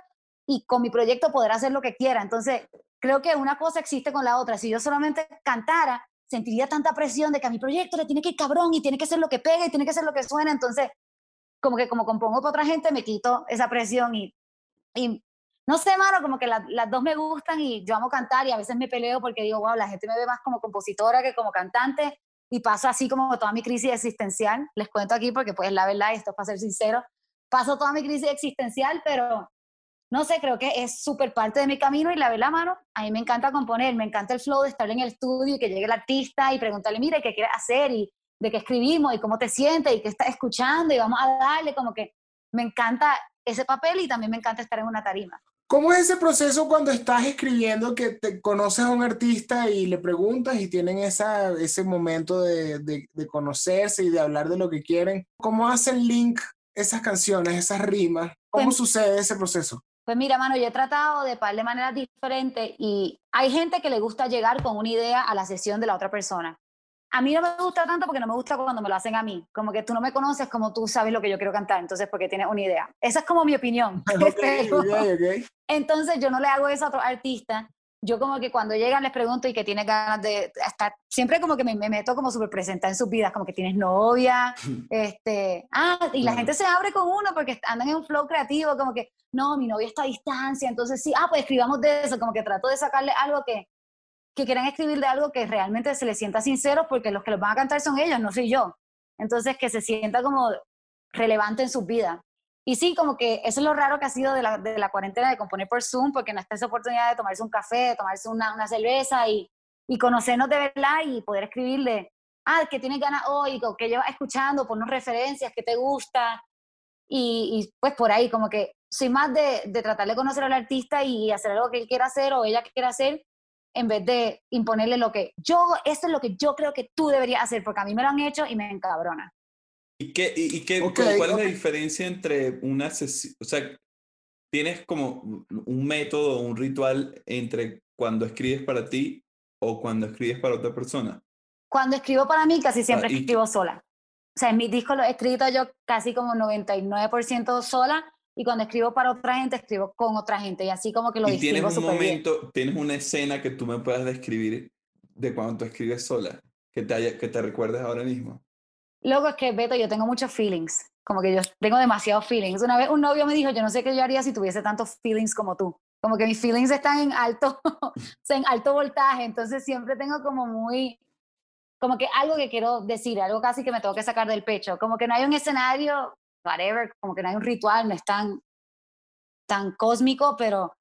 y con mi proyecto poder hacer lo que quiera. Entonces, creo que una cosa existe con la otra. Si yo solamente cantara, sentiría tanta presión de que a mi proyecto le tiene que ir cabrón y tiene que ser lo que pega y tiene que ser lo que suena. Entonces, como que como compongo para otra gente, me quito esa presión y, y no sé, mano, como que las dos me gustan y yo amo cantar y a veces me peleo porque digo, wow, la gente me ve más como compositora que como cantante y paso así como toda mi crisis existencial. Les cuento aquí porque pues la verdad, esto es para ser sincero, paso toda mi crisis existencial, pero no sé, creo que es súper parte de mi camino y la verdad, mano, a mí me encanta componer, me encanta el flow de estar en el estudio y que llegue el artista y preguntarle, mira, ¿qué quieres hacer? Y de qué escribimos y cómo te sientes y qué estás escuchando y vamos a darle como que me encanta ese papel y también me encanta estar en una tarima. ¿Cómo es ese proceso cuando estás escribiendo que te conoces a un artista y le preguntas y tienen esa, ese momento de, de, de conocerse y de hablar de lo que quieren? ¿Cómo hacen link esas canciones, esas rimas? ¿Cómo pues, sucede ese proceso? Pues mira, mano, yo he tratado de par de maneras diferentes y hay gente que le gusta llegar con una idea a la sesión de la otra persona a mí no me gusta tanto porque no me gusta cuando me lo hacen a mí. Como que tú no me conoces como tú sabes lo que yo quiero cantar, entonces porque tienes una idea. Esa es como mi opinión. (laughs) (laughs) Entonces yo no le hago eso a otro artista. Yo como que cuando llegan les pregunto y que tiene ganas de estar, siempre como que me, meto como súper presenta en sus vidas, como que tienes novia, (laughs) este, ah, y la gente se abre con uno porque andan en un flow creativo, como que, no, mi novia está a distancia, entonces sí, ah, pues escribamos de eso, como que trato de sacarle algo que, que quieran escribir de algo que realmente se les sienta sincero, porque los que los van a cantar son ellos, no soy yo. Entonces, que se sienta como relevante en su vida. Y sí, como que eso es lo raro que ha sido de la, de la cuarentena, de componer por Zoom, porque no está esa oportunidad de tomarse un café, de tomarse una, una cerveza y, y, conocernos de verdad y poder escribirle, ah, que tienes ganas hoy, o que llevas escuchando, ponernos referencias, que te gusta. Y, y, pues por ahí, como que soy más de, de tratar de conocer al artista y hacer algo que él quiera hacer o ella quiera hacer, en vez de imponerle lo que yo, esto es lo que yo creo que tú deberías hacer, porque a mí me lo han hecho y me encabrona. ¿Y, qué, y, qué, cuál es la diferencia entre una sesión, o sea, tienes como un método, un ritual entre cuando escribes para ti o cuando escribes para otra persona? Cuando escribo para mí, casi siempre escribo sola. O sea, en mi disco lo he escrito yo casi como 99% sola y cuando escribo para otra gente, escribo con otra gente y así como que lo ¿Y tienes un momento, tienes una escena que tú me puedas describir de cuando tú escribes sola, que te, haya, que te recuerdes ahora mismo? Luego es que, Beto, yo tengo muchos feelings, como que yo tengo demasiados feelings. Una vez un novio me dijo, yo no sé qué yo haría si tuviese tantos feelings como tú. Como que mis feelings están en alto, (laughs) en alto voltaje, entonces siempre tengo como muy, como que algo que quiero decir, algo casi que me tengo que sacar del pecho. Como que no hay un escenario whatever, como que no hay un ritual, no es tan, tan cósmico, pero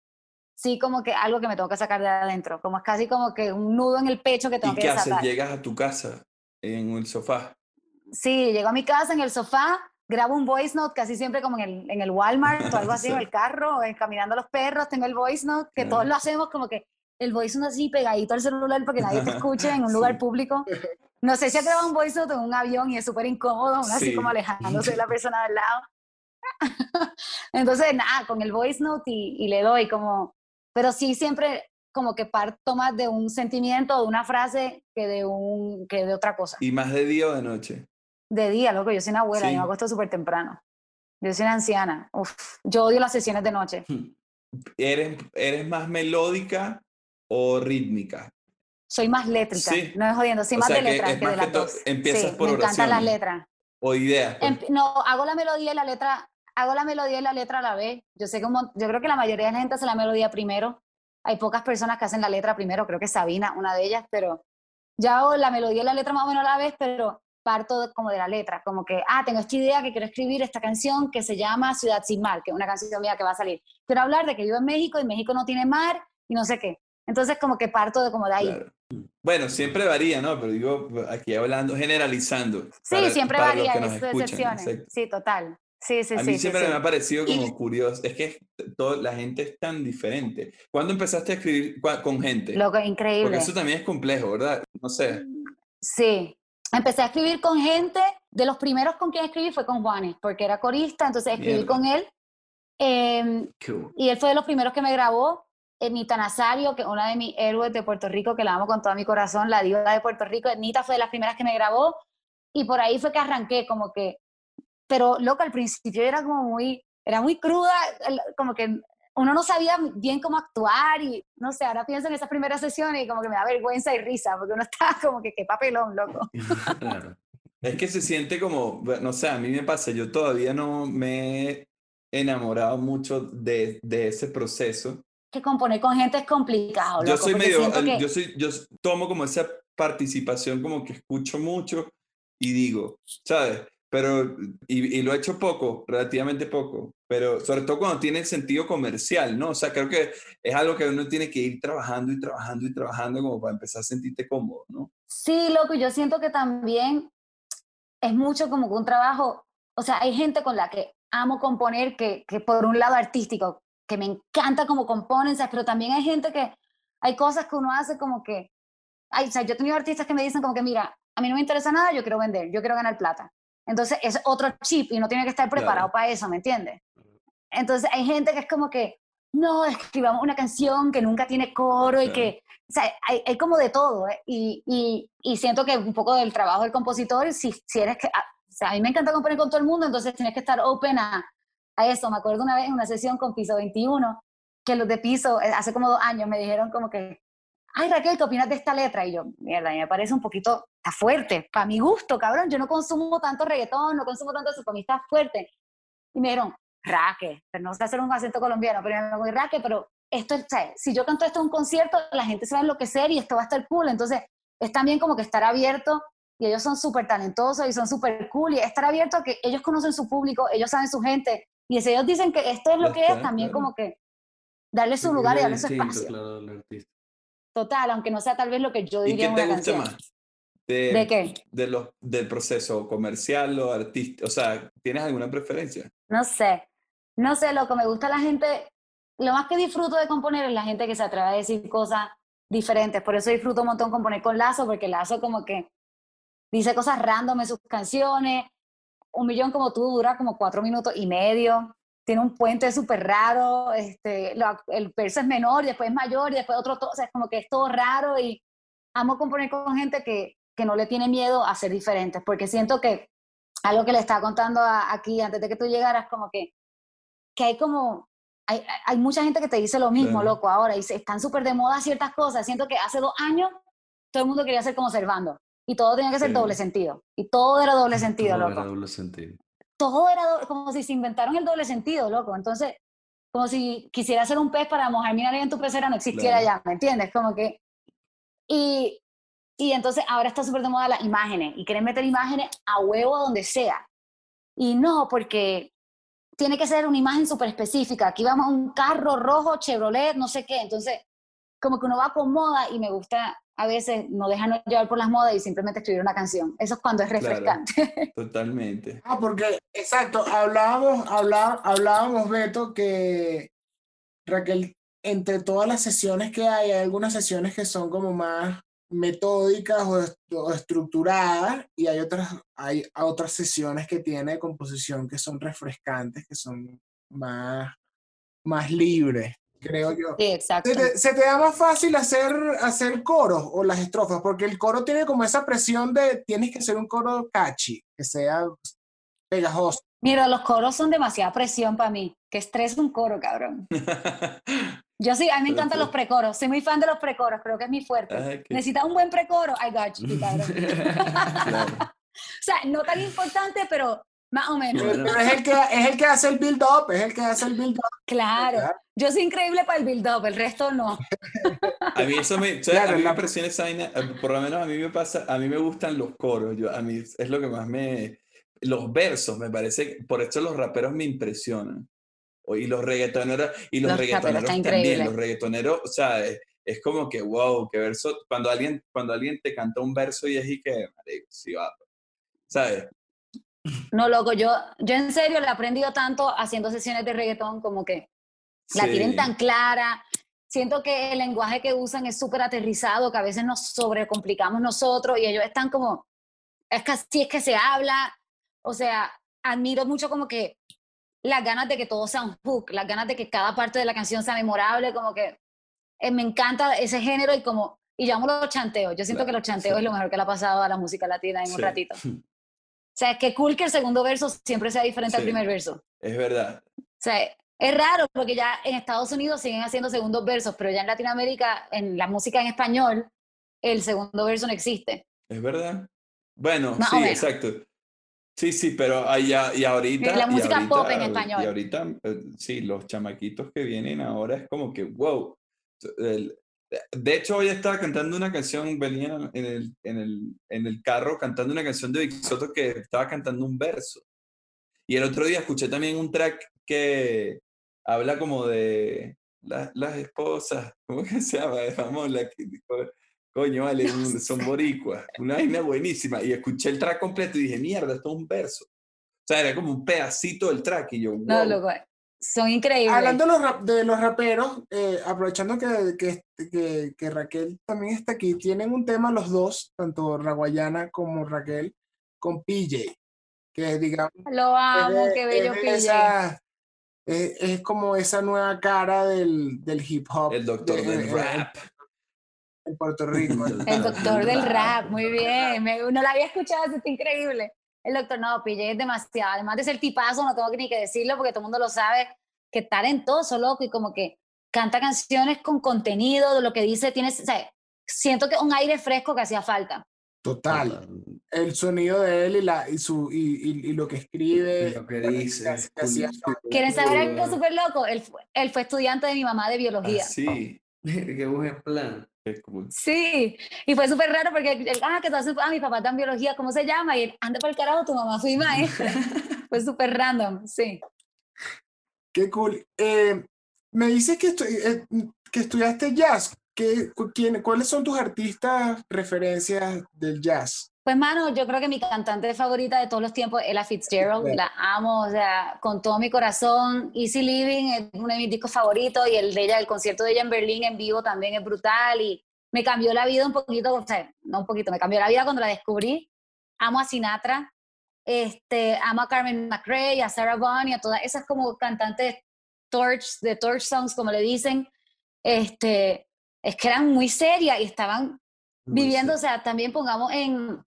sí como que algo que me tengo que sacar de adentro, como es casi como que un nudo en el pecho que tengo ¿Y que qué haces? ¿Llegas a tu casa en el sofá? Sí, llego a mi casa en el sofá, grabo un voice note casi siempre como en el, en el Walmart o algo así, en el (laughs) carro, o caminando a los perros, tengo el voice note, que todos lo hacemos como que el voice note así pegadito al celular porque nadie te escuche en un (laughs) lugar público. No sé si ha grabado un voice note en un avión y es súper incómodo, así como alejándose de la (laughs) persona al lado. Entonces, nada, con el voice note y, le doy como, pero sí siempre como que parto más de un sentimiento o de una frase que de, un, que de otra cosa. ¿Y más de día o de noche? De día, loco, yo soy una abuela, y me acuesto súper temprano. Yo soy una anciana. Uf, yo odio las sesiones de noche. (laughs) ¿Eres, ¿Eres más melódica o rítmica? soy más létrica, no es jodiendo, soy más de letras que, de las dos. Empiezas por me encantan las letras. O ideas. Pues. Em, no, hago la melodía y la letra, hago la melodía y la letra a la vez. Yo sé que yo creo que la mayoría de la gente hace la melodía primero. Hay pocas personas que hacen la letra primero, creo que Sabina, una de ellas, pero ya hago la melodía y la letra más o menos a la vez, pero parto como de la letra, como que, ah, tengo esta idea que quiero escribir esta canción que se llama Ciudad sin mar, que es una canción mía que va a salir. Quiero hablar de que vivo en México y México no tiene mar y no sé qué. Entonces como que parto de como de ahí. Bueno, siempre varía, ¿no? Pero digo, aquí hablando, generalizando. Sí, para- siempre para varía, que hay excepciones. exacto. Sí, total. Sí, sí, A mí sí, siempre me ha parecido Y- como curioso. Es que todo, la gente es tan diferente. ¿Cuándo empezaste a escribir con gente? Loco, Porque increíble. eso también es complejo, ¿verdad? No sé. Sí. Empecé a escribir con gente, de los primeros con quien escribí fue con Juanes, porque era corista, entonces escribí Mierda. con él. em, Qué bueno. y él fue de los primeros que me grabó. Anita Nazario, que es una de mis héroes de Puerto Rico, que la amo con todo mi corazón, la diva de Puerto Rico. Anita fue de las primeras que me grabó. Y por ahí fue que arranqué, como que. Pero, loco, al principio era como muy. Era muy cruda, como que uno no sabía bien cómo actuar. Y no sé, ahora pienso en esas primeras sesiones y como que me da vergüenza y risa, porque uno (laughs) está como que, qué papelón, loco. (laughs) (laughs) Claro. Es que se siente como, no sé, a mí me pasa, yo todavía no me he enamorado mucho de, de ese proceso. Que componer con gente es complicado, Yo loco, soy porque medio, que- yo soy, yo tomo como esa participación, como que escucho mucho y digo, ¿sabes? Pero, y, y lo he hecho poco, relativamente poco, pero sobre todo cuando tiene sentido comercial, ¿no? O sea, creo que es algo que uno tiene que ir trabajando y trabajando y trabajando como para empezar a sentirte cómodo, ¿no? Sí, loco, yo siento que también es mucho como un trabajo, o sea, hay gente con la que amo componer, que, que por un lado artístico, que me encanta cómo componen, ¿sabes? pero también hay gente que, hay cosas que uno hace como que, ay, o sea, yo he tenido artistas que me dicen como que, mira, a mí no me interesa nada, yo quiero vender, yo quiero ganar plata. Entonces es otro chip y no tiene que estar preparado Claro. para eso, ¿me entiendes? Entonces hay gente que es como que, no, escribamos una canción que nunca tiene coro y que, o sea, hay, hay como de todo, ¿eh? y, y, y siento que un poco del trabajo del compositor, si, si eres que, a, o sea, a mí me encanta componer con todo el mundo, entonces tienes que estar open a, a eso. Me acuerdo una vez en una sesión con Piso 21, que los de Piso, eh, hace como dos años, me dijeron como que, ay Raquel, ¿qué opinas de esta letra? Y yo, mierda, me parece un poquito, está fuerte, para mi gusto, cabrón, yo no consumo tanto reggaetón, no consumo tanto eso, para mí está fuerte. Y me dijeron, Raque, pero no sé hacer un acento colombiano, pero me voy Raque, pero esto, es- o sea, si yo canto esto en un concierto, la gente se va a enloquecer y esto va a estar cool, entonces es también como que estar abierto y ellos son súper talentosos y son súper cool y estar abierto a que ellos conocen su público, ellos saben su gente y si ellos dicen que esto es lo que es, también como que darle su lugar y darle su espacio. claro. Total, aunque no sea tal vez lo que yo ¿Y diría qué en te una gusta canción. más? De, ¿De qué? de los, del proceso comercial o artístico. O sea, ¿tienes alguna preferencia? No sé, no sé, loco, me gusta la gente, lo más que disfruto de componer es la gente que se atreve a decir cosas diferentes, por eso disfruto un montón componer con Lazo, porque Lazo como que dice cosas random en sus canciones, un millón como tú dura como cuatro minutos y medio, tiene un puente súper raro, este, lo- el verso es menor y después es mayor y después otro, to- o sea, es como que es todo raro y amo componer con gente que, que no le tiene miedo a ser diferentes, porque siento que algo que le estaba contando a- aquí antes de que tú llegaras, como que, que hay como, hay, hay mucha gente que te dice lo mismo, Claro. loco, ahora, y se- están súper de moda ciertas cosas. Siento que hace dos años todo el mundo quería ser como Servando, y todo tenía que ser Sí. doble sentido, y todo era doble (laughs) sentido, Todo loco. era doble sentido. Todo era como si se inventaron el doble sentido, loco. Entonces, como si quisiera hacer un pez para mojar mi nariz en tu pecera, no existiera Claro. ya, ¿me entiendes? Como que... Y, y entonces ahora está súper de moda las imágenes y quieren meter imágenes a huevo donde sea. Y no, porque tiene que ser una imagen súper específica. Aquí vamos a un carro rojo, Chevrolet, no sé qué. Entonces, como que uno va con moda y me gusta a veces no dejarnos llevar por las modas y simplemente escribir una canción. Eso es cuando es Claro. refrescante. (laughs) Totalmente. Ah, porque, exacto, hablábamos, hablá- hablábamos, Beto, que Raquel, entre todas las sesiones que hay, hay algunas sesiones que son como más metódicas o, est- o estructuradas y hay otras, hay otras sesiones que tiene de composición que son refrescantes, que son más, más libres, creo yo. Sí, exacto. ¿Se te, se te da más fácil hacer, hacer coros o las estrofas? Porque el coro tiene como esa presión de tienes que hacer un coro catchy, que sea pegajoso. Mira, los coros son demasiada presión para mí. Que estrés un coro, cabrón. (laughs) Yo sí, a mí me encantan los precoros. Soy muy fan de los precoros, creo que es mi fuerte. Necesitas un buen precoro, I got you, cabrón. (laughs) claro. (laughs) O sea, no tan importante, pero más o menos. Pero es el, que, es el que hace el build-up, es el que hace el build-up. Claro. Claro. Yo soy increíble para el build-up, el resto no. A mí eso me, o sea, Claro, a mí me la- impresiona esa vaina, eh, por lo menos a mí me pasa, a mí me gustan los coros, yo, a mí es lo que más me, los versos, me parece, por eso los raperos me impresionan. Y los reggaetoneros, y los, Los reggaetoneros también, increíble. los reggaetoneros, o sea, eh, es como que, wow, qué verso, cuando alguien, cuando alguien te canta un verso y es y que, marico, sí va, pues, ¿sabes? No, loco, yo, yo en serio le he aprendido tanto haciendo sesiones de reggaetón como que la tienen tan clara. Siento que el lenguaje que usan es súper aterrizado, que a veces nos sobrecomplicamos nosotros y ellos están como, es que así es que se habla. O sea, admiro mucho como que las ganas de que todo sea un hook, las ganas de que cada parte de la canción sea memorable, como que eh, me encanta ese género y como, y llamo los chanteos. Yo siento Claro, que los chanteos sí. es lo mejor que le ha pasado a la música latina en un ratito. (laughs) O sea, que cool que el segundo verso siempre sea diferente al primer verso. Es verdad. O sea, es raro porque ya en Estados Unidos siguen haciendo segundos versos, pero ya en Latinoamérica, en la música en español, el segundo verso no existe. Es verdad. Bueno, Más sí, exacto. Sí, sí, pero allá, y ahorita. la y música ahorita- pop en español. Y ahorita, eh, sí, los chamaquitos que vienen ahora es como que, wow. El- de hecho, hoy estaba cantando una canción, venía en el, en el, en el carro cantando una canción de Vic Soto que estaba cantando un verso. Y el otro día escuché también un track que habla como de la- las esposas, ¿cómo que se llama? (laughs) Vamos, la que- coño, vale, son boricuas, una vaina buenísima. Y escuché el track completo y dije, mierda, esto es un verso. O sea, era como un pedacito del track y yo, wow. No, loco, son increíbles. Hablando de los, rap- de los raperos, eh, aprovechando que, que, que, que Raquel también está aquí, tienen un tema los dos, tanto Raguayana como Raquel, con PJ, que digamos Lo amo, es qué bello es PJ. esa- es, es como esa nueva cara del, del hip hop. El doctor de- del en- rap. En Puerto Rico. (laughs) El doctor del rap, muy bien. Me- no la había escuchado, eso está increíble. El doctor, no, PJ es demasiado. Además de ser tipazo, no tengo ni que decirlo porque todo el mundo lo sabe, que talentoso, loco, y como que canta canciones con contenido, de lo que dice, tiene, o sea, siento que un aire fresco que hacía falta. Total. El sonido de él y, la, y, su, y, y- y lo que escribe. Y lo que dice. ¿Quieren saber algo súper loco? Él, fue- él fue estudiante de mi mamá de biología. Ah, sí, (laughs) Qué buen plan. Sí, y fue súper raro porque, él, ah, que tú haces, ah, mi papá está en biología, ¿cómo se llama? Y él, anda por el carajo, tu mamá fue maestra. (laughs) fue súper random, sí. Qué cool. Eh, me dices que, estu- eh, que estudiaste jazz. ¿Qué, quién- ¿Cuáles son tus artistas referencias del jazz? Pues, mano, yo creo que mi cantante favorita de todos los tiempos es Ella Fitzgerald. La amo, o sea, con todo mi corazón. Easy Living es uno de mis discos favoritos y el de ella, el concierto de ella en Berlín en vivo también es brutal y me cambió la vida un poquito, o sea, no un poquito, me cambió la vida cuando la descubrí. Amo a Sinatra, este, amo a Carmen McRae, a Sarah Vaughan y a todas esas como cantantes torch, de torch songs, como le dicen. Este, es que eran muy serias y estaban viviendo, o sea, también pongamos en,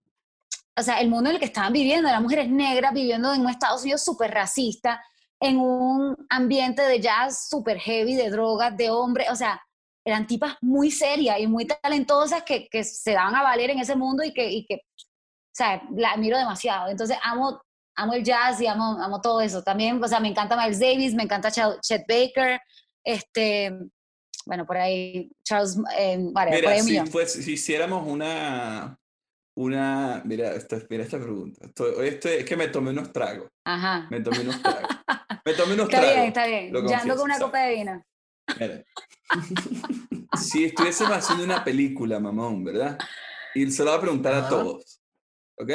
o sea, el mundo en el que estaban viviendo, eran mujeres negras viviendo en un Estados Unidos súper racista, en un ambiente de jazz súper heavy, de drogas, de hombres, o sea, eran tipas muy serias y muy talentosas que, que se daban a valer en ese mundo y que, y que, o sea, la admiro demasiado. Entonces, amo, amo el jazz y amo, amo todo eso. También, o sea, me encanta Miles Davis, me encanta Ch- Chet Baker, este, bueno, por ahí Charles, eh, vale, por Mira, ahí un si, fuese- si hiciéramos una, una, mira esta, mira esta pregunta. Estoy- esto es que me tomé unos tragos, Ajá. me tomé unos tragos. (laughs) Me tomé unos Está tragos. bien, está bien. Ya ando con una copa de vino. Mira. Si estuviésemos haciendo una película, mamón, ¿verdad? Y se lo voy a preguntar a Ajá. todos, ¿ok?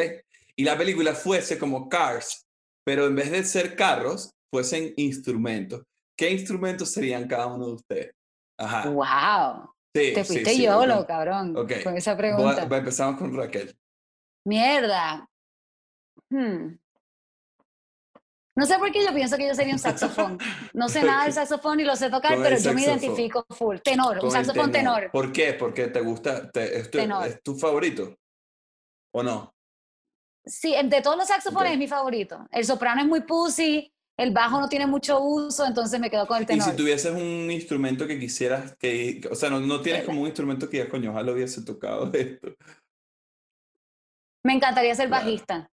Y la película fuese como Cars, pero en vez de ser carros, fuesen instrumentos. ¿Qué instrumentos serían cada uno de ustedes? Ajá. Wow. Sí, Te fuiste sí, YOLO, cabrón, con esa pregunta. a- empezamos con Raquel. Mierda. Hmm. No sé por qué yo pienso que yo sería un saxofón. No sé (laughs) nada del saxofón y lo sé tocar, pero yo me identifico full. Tenor, Con un saxofón tenor. ¿Por qué? Porque te gusta, te- es, tu, Tenor. es tu favorito. ¿O no? Sí, de todos los saxofones es mi favorito. El soprano es muy pussy, el bajo no tiene mucho uso, entonces me quedo con el Y tenor. si tuvieses un instrumento que quisieras que, o sea, no, no tienes El- como un instrumento que ya coño, ojalá hubiese tocado (laughs) esto. Me encantaría ser Claro. bajista.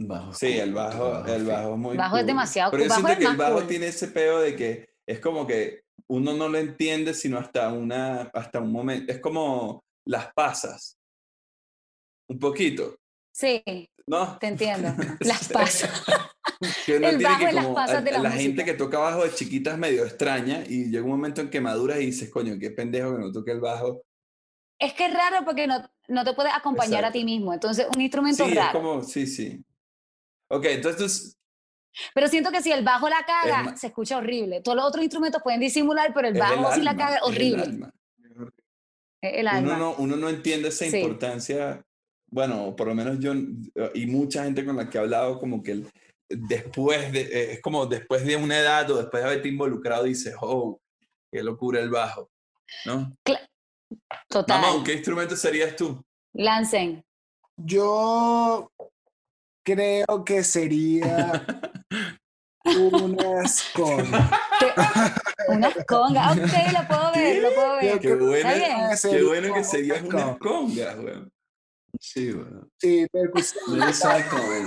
Bajo, Sí, el bajo, el bajo es muy Bajo es demasiado Pero yo. Bajo siento que el bajo cool. tiene ese peo de que es como que uno no lo entiende sino hasta una, hasta un momento. Es como las pasas. Un poquito, Sí, ¿no? te entiendo. (laughs) Las paso. Que uno El tiene que las como pasas a- de la la gente que toca bajo de chiquita es medio extraña y llega un momento en que maduras y dices, coño, qué pendejo que no toque el bajo. Es que es raro porque no, no te puedes acompañar a ti mismo. Entonces, un instrumento Sí, es raro. como, sí, sí. Ok, entonces, Pero siento que si el bajo la caga, se escucha horrible. Todos los otros instrumentos pueden disimular, pero el es bajo el si la caga, es el horrible. alma. Es el Uno alma. no, uno no entiende esa Sí. importancia, bueno, por lo menos yo y mucha gente con la que he hablado, como que el- después de, eh, es como después de una edad o después de haberte involucrado, dices, oh, qué locura el bajo, ¿no? Total. Mamá, ¿qué instrumento serías tú? Lancen. Yo creo que sería unas con. Una (laughs) conga. Ok, lo puedo ver, lo puedo ver. Qué bueno, qué bueno que Sería serías una una conga, weón. Sí, bueno. Sí, percusión. Sabe comer.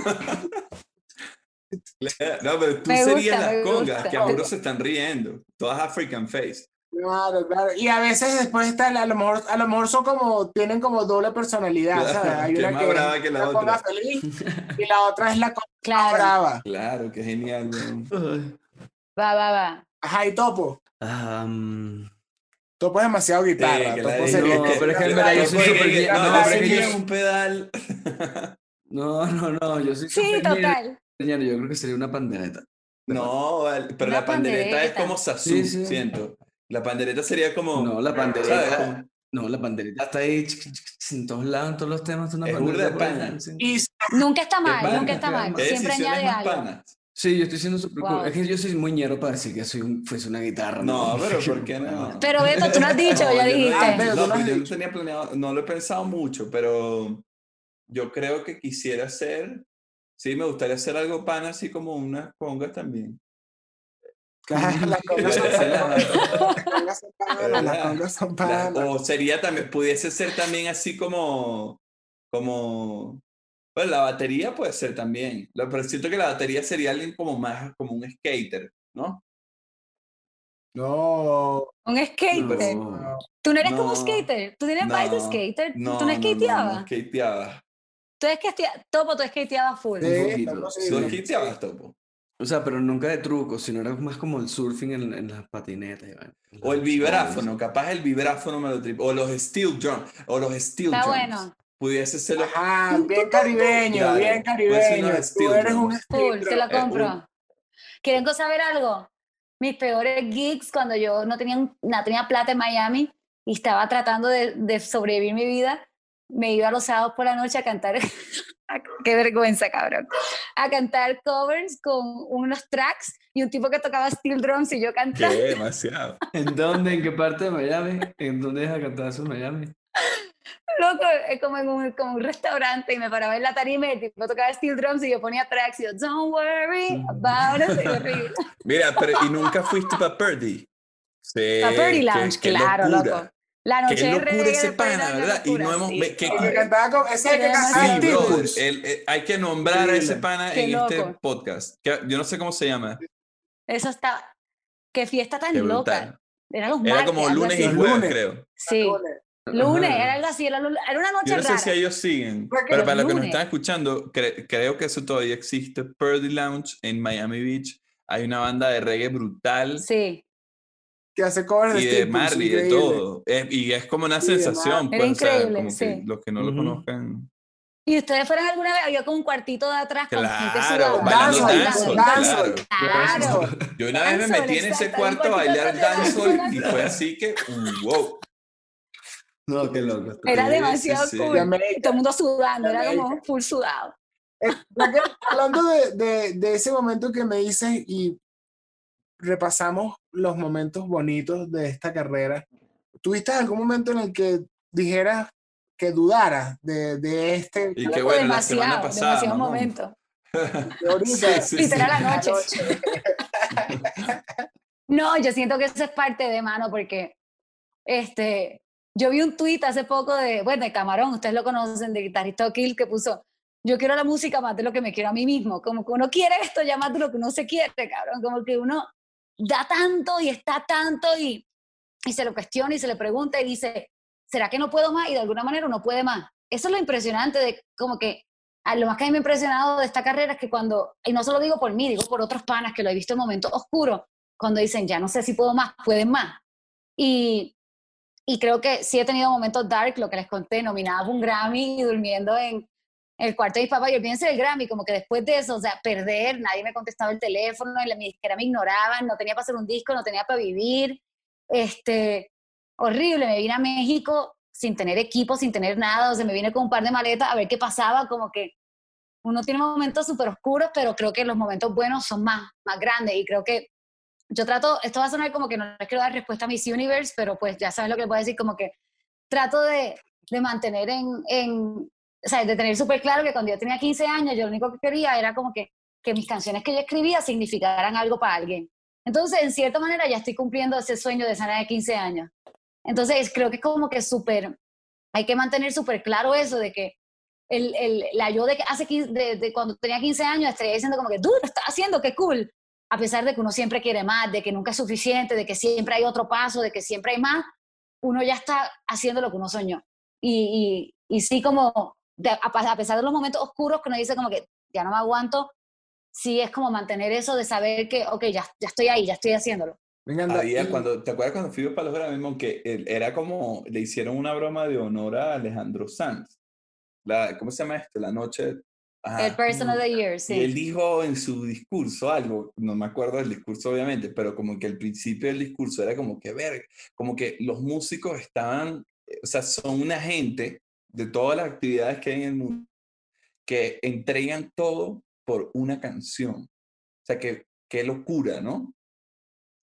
(laughs) No, pero tú Me serías gusta, las congas, gusta. que algunos se están riendo. Todas African Face. Claro, claro. Y a veces después está, a lo mejor, a lo mejor son como, tienen como doble personalidad, Claro, ¿sabes? Hay que una más que brava es que la la otra. feliz (laughs) y la otra es la conga Claro. brava. Claro, qué genial. Va, va, va. Ajá, y Topo. Mm, Topo es demasiado guitarra. Sí, Topo sería- No, pero es que verdad yo soy súper No, no, pero es que yo- un pedal. (laughs) no, no, no, yo soy Sí, total. Ñero, Yo creo que sería una pandereta. No, pero Una la pandereta, es pandereta. como Sasú, Sí, sí. siento. La pandereta sería como. No, la ¿sabes? pandereta. Como- No, la pandereta está ahí en todos lados, en todos los temas. Una Es de pandereta ahí, pana. Y Nunca está mal, pana, nunca está mal. ¿Qué Siempre añade algo. panas? Sí, yo estoy siendo súper cool. Wow. Es que yo soy muy ñero para decir que soy un, fuese una guitarra. No, pero (laughs) ¿por qué no? Pero Beto, tú no has dicho, (laughs) No, ya no- dijiste. Ah, pero No, no pues yo no tenía planeado, no lo he pensado mucho, pero yo creo que quisiera hacer, sí, me gustaría hacer algo pan así como unas congas también. (laughs) (laughs) Las congas son panas, (laughs) las congas son panas, o sería también, pudiese ser también así como, como, pues la batería puede ser también, Lo- pero siento que la batería sería alguien como más, como un skater, ¿no? No, Un skater. No. Tú no eres como No. skater. Tú tienes vibe de No, skater. No, Tú no no, no, skateabas. no skateaba. Tú es que Topo, tú skateabas full. Sí, Un poquito, sí, sí. ¿Tú Topo? O sea, pero nunca de truco, sino era más como el surfing en, en las patinetas. en O el vibráfono, capaz el vibráfono me lo trip, o los steel drum, o los steel Está drums. bueno. Pudiese ser los Ajá, bien caribeño, Claro, bien puede ser caribeño. Tú eres un drums. Full, steel te la drum. compro. ¿Quieren saber algo? Mis peores gigs cuando yo no tenía, un- no tenía plata en Miami y estaba tratando de, de sobrevivir mi vida, me iba los sábados por la noche a cantar, (laughs) qué vergüenza, cabrón, a cantar covers con unos tracks y un tipo que tocaba steel drums y yo cantando. Qué (laughs) demasiado. ¿En dónde? ¿En qué parte de Miami? ¿En dónde deja cantar eso en Miami? Loco, es como en un, como un restaurante y me paraba en la tarima y el tipo tocaba steel drums y yo ponía tracks y yo, don't worry about it. (laughs) Mira, pero ¿y nunca fuiste para Purdy? Sí. Purdy Lounge, qué claro, locura. loco. La noche Qué de locura reggae ese pana, ¿verdad? Y no hemos- sí. que- El que ese que Sería cantaba Sí, el- eh, hay que nombrar a ese pana en este loco. podcast. que- yo no sé cómo se llama. Eso está. Qué fiesta tan Qué loca. Era los Era como lunes y jueves, lunes. creo. Sí, Lunes. Ajá. era algo así, era, una noche Yo no sé rara. si ellos siguen, Creo que pero para los que nos están escuchando, cre- creo que eso todavía existe. Purdy Lounge en Miami Beach. Hay una banda de reggae brutal Sí, Que hace covers y de Marley, de increíble. todo. Eh, y es como una Sí, de sensación, pues, Era o sea, increíble, como que sí. los que no lo Ujú. conozcan. y ustedes fueron alguna vez, había como un cuartito de atrás con gente Claro, sudando. bailando dancehall, dancehall. claro. Claro. Yo una vez me metí en ese cuarto a bailar dancehall. y fue así que, uh, wow. No, qué loco. Era Sí, demasiado sí, sí. cool. De Y América. todo el mundo sudando, era como full sudado. Que hablando de, de, de ese momento que me dices y repasamos los momentos bonitos de esta carrera, ¿tuviste algún momento en el que dijeras que dudaras de, de este Y qué bueno, la demasiado, semana pasada. demasiado mamón. momento. ahorita? (laughs) Sí, sí, Literal sí. anoche. (laughs) No, yo siento que eso es parte de mano porque este, yo vi un tuit hace poco de, bueno, de Camarón, ustedes lo conocen, de guitarrista O'Kill, que puso, yo quiero la música más de lo que me quiero a mí mismo, como que uno quiere esto ya más de lo que uno se quiere, cabrón, como que uno da tanto y está tanto y, y se lo cuestiona y se le pregunta y dice, ¿será que no puedo más? Y de alguna manera uno puede más. Eso es lo impresionante de como que lo más que a mí me ha impresionado de esta carrera es que cuando, y no solo digo por mí, digo por otros panas que lo he visto en momentos oscuros, cuando dicen, ya no sé si puedo más, pueden más. Y, y creo que sí he tenido momentos dark, lo que les conté, nominada un Grammy y durmiendo en, el cuarto de mi papá, yo pienso el Grammy, como que después de eso, o sea, perder, nadie me contestaba el teléfono, y la disquera me ignoraban, no tenía para hacer un disco, no tenía para vivir, este, horrible, me vine a México sin tener equipo, sin tener nada, o sea, me vine con un par de maletas a ver qué pasaba, como que uno tiene momentos súper oscuros, pero creo que los momentos buenos son más, más grandes y creo que yo trato, esto va a sonar como que no les quiero dar respuesta a Miss Universe, pero pues ya saben lo que les puedo decir, como que trato de, de mantener en, en, o sea, de tener súper claro que cuando yo tenía 15 años, yo lo único que quería era como que, que mis canciones que yo escribía significaran algo para alguien. Entonces, en cierta manera, ya estoy cumpliendo ese sueño de esa de 15 años. Entonces, creo que es como que súper, hay que mantener súper claro eso de que el, el, la yo de, hace 15, de, de, cuando tenía 15 años estaría diciendo como que, tú lo estás haciendo, qué cool. A pesar de que uno siempre quiere más, de que nunca es suficiente, de que siempre hay otro paso, de que siempre hay más, uno ya está haciendo lo que uno soñó. Y, y, y sí como, de, a, a pesar de los momentos oscuros que uno dice como que ya no me aguanto, sí es como mantener eso de saber que, ok, ya, ya estoy ahí, ya estoy haciéndolo. Venga, Había, cuando, ¿Te acuerdas cuando fui para los Grammy? Que era como, le hicieron una broma de honor a Alejandro Sanz. La, ¿Cómo se llama esto? La noche... Ajá. El Person of the Year, sí. Y él dijo en su discurso algo, no me acuerdo del discurso obviamente, pero como que el principio del discurso era como que, ver, como que los músicos estaban, o sea, son una gente de todas las actividades que hay en el mundo que entregan todo por una canción. O sea, que qué locura, ¿no?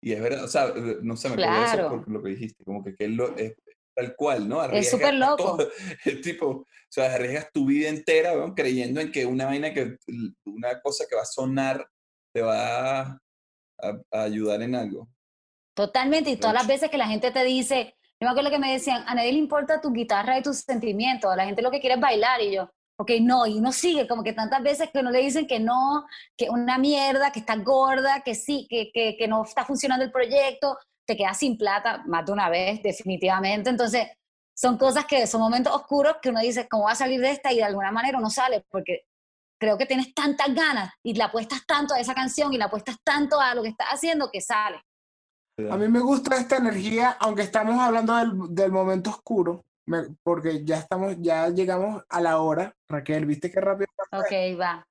Y es verdad, o sea, no sé, me claro. eso por lo que dijiste, como que, que es, lo, es tal cual, ¿no? Arriesgas es súper loco. (laughs) Es tipo, o sea, arriesgas tu vida entera, ¿no? creyendo en que una vaina que, una cosa que va a sonar te va a, a ayudar en algo. Totalmente, y todas las veces que la gente te dice, yo me acuerdo que me decían, a nadie le importa tu guitarra y tus sentimientos, a la gente lo que quiere es bailar, y yo, ok, no, y uno sigue, como que tantas veces que uno le dicen que no, que una mierda, que está gorda, que sí, que, que, que no está funcionando el proyecto, te quedas sin plata más de una vez, definitivamente. Entonces, son cosas que son momentos oscuros que uno dice, ¿cómo va a salir de esta? Y de alguna manera uno sale, porque creo que tienes tantas ganas y le apuestas tanto a esa canción y le apuestas tanto a lo que estás haciendo que sale. A mí me gusta esta energía, aunque estamos hablando del, del momento oscuro, porque ya estamos, ya llegamos a la hora. Raquel, ¿viste qué rápido? Ok, va.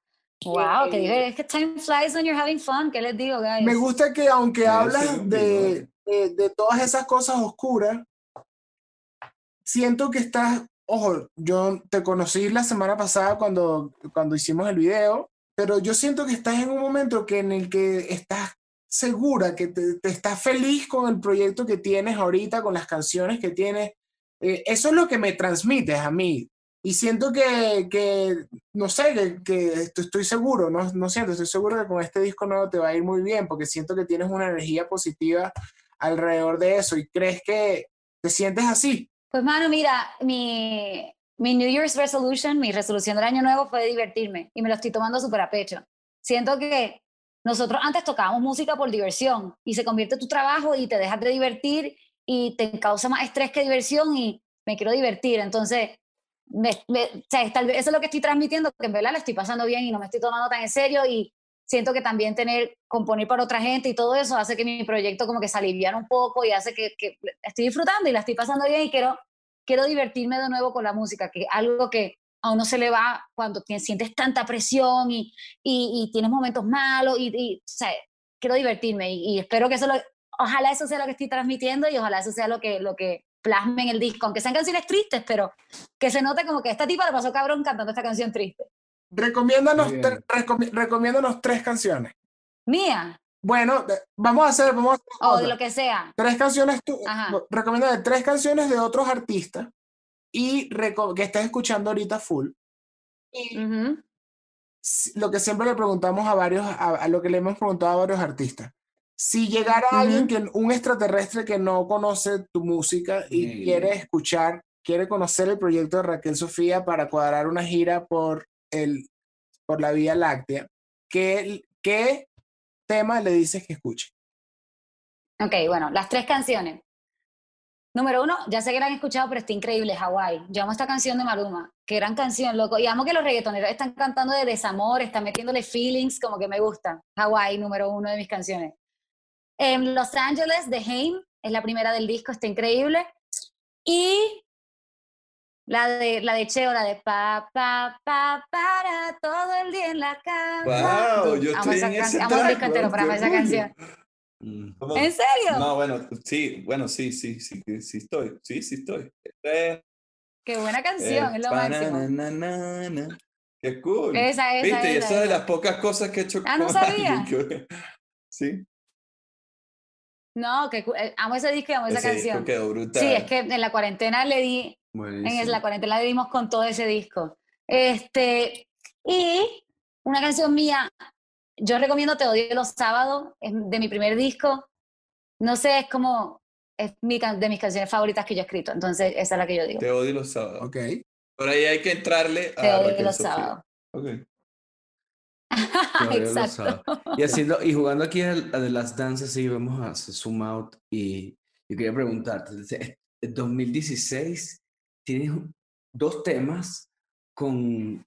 Wow, que digo, es que time flies when you're having fun. ¿Qué les digo, guys? Me gusta que aunque hablas de, de, de, todas esas cosas oscuras, siento que estás, ojo, yo te conocí la semana pasada cuando, cuando hicimos el video, pero yo siento que estás en un momento que en el que estás segura, que te, te estás feliz con el proyecto que tienes ahorita, con las canciones que tienes, eh, eso es lo que me transmites a mí. Y siento que, que no sé, que, que, estoy seguro, no, no siento, estoy seguro que con este disco nuevo te va a ir muy bien, porque siento que tienes una energía positiva alrededor de eso y crees que te sientes así. Pues mano, mira, mi, mi New Year's resolution, mi resolución del año nuevo fue divertirme y me lo estoy tomando súper a pecho. Siento que nosotros antes tocábamos música por diversión y se convierte tu trabajo y te dejas de divertir y te causa más estrés que diversión y me quiero divertir. Entonces, me, me, o sea, eso es lo que estoy transmitiendo, que en verdad la estoy pasando bien y no me estoy tomando tan en serio y siento que también tener, componer para otra gente y todo eso hace que mi proyecto como que se aliviara un poco y hace que, que estoy disfrutando y la estoy pasando bien y quiero, quiero divertirme de nuevo con la música, que algo que a uno se le va cuando sientes tanta presión y, y, y tienes momentos malos y, y o sea, quiero divertirme y, y espero que eso lo, ojalá eso sea lo que estoy transmitiendo y ojalá eso sea lo que, lo que plasme en el disco, aunque sean canciones tristes, pero que se note como que esta tipa le pasó cabrón cantando esta canción triste. Recomiéndanos, recomi recomiéndanos tres canciones. ¿Mía? Bueno, vamos a hacer, vamos a hacer O oh, de lo que sea. Tres canciones, tú, recomienda tres canciones de otros artistas y que estés escuchando ahorita full. Y uh -huh. lo que siempre le preguntamos a varios, a, a, lo que le hemos preguntado a varios artistas. Si llegara uh -huh. alguien, que, un extraterrestre que no conoce tu música y uh -huh. quiere escuchar, quiere conocer el proyecto de Raquel Sofía para cuadrar una gira por, el, por la Vía Láctea, ¿qué, ¿qué tema le dices que escuche? Ok, bueno, las tres canciones. Número uno, ya sé que la han escuchado, pero está increíble, Hawaii. Yo amo esta canción de Maluma. Qué gran canción, loco. Y amo que los reggaetoneros están cantando de desamor, están metiéndole feelings, como que me gusta. Hawaii, número uno de mis canciones. En Los Ángeles, de Haim, es la primera del disco, está increíble. Y la de, la de Cheo, la de pa, pa, pa, para todo el día en la cama. Wow, yo amo estoy esa en ese amo el disco entero, qué esa canción. Mm. ¿Cómo? ¿En serio? No, bueno, sí, bueno, sí, sí, sí, sí, sí estoy, sí, sí estoy. Qué buena canción, es lo máximo. bananana. Qué cool. Esa, esa, Viste, y esa, esa es de las pocas cosas que he hecho Ah, ¿no sabía? alguien Sí, No, que eh, amo ese disco y amo esa ese disco canción. quedó brutal. Sí, es que en la cuarentena le di, en la cuarentena le dimos con todo ese disco. Este, y una canción mía, yo recomiendo Te odio los sábados, es de mi primer disco. No sé, es como, es mi, de mis canciones favoritas que yo he escrito, entonces esa es la que yo digo. Te odio los sábados. Ok. Por ahí hay que entrarle a Te odio Raquel los Sofía. sábados. Ok. Los Exacto. Y, haciendo, y jugando aquí a, a The Last Dance, así vamos a hacer zoom out. Y yo quería preguntarte, el 2016 tienes dos temas con,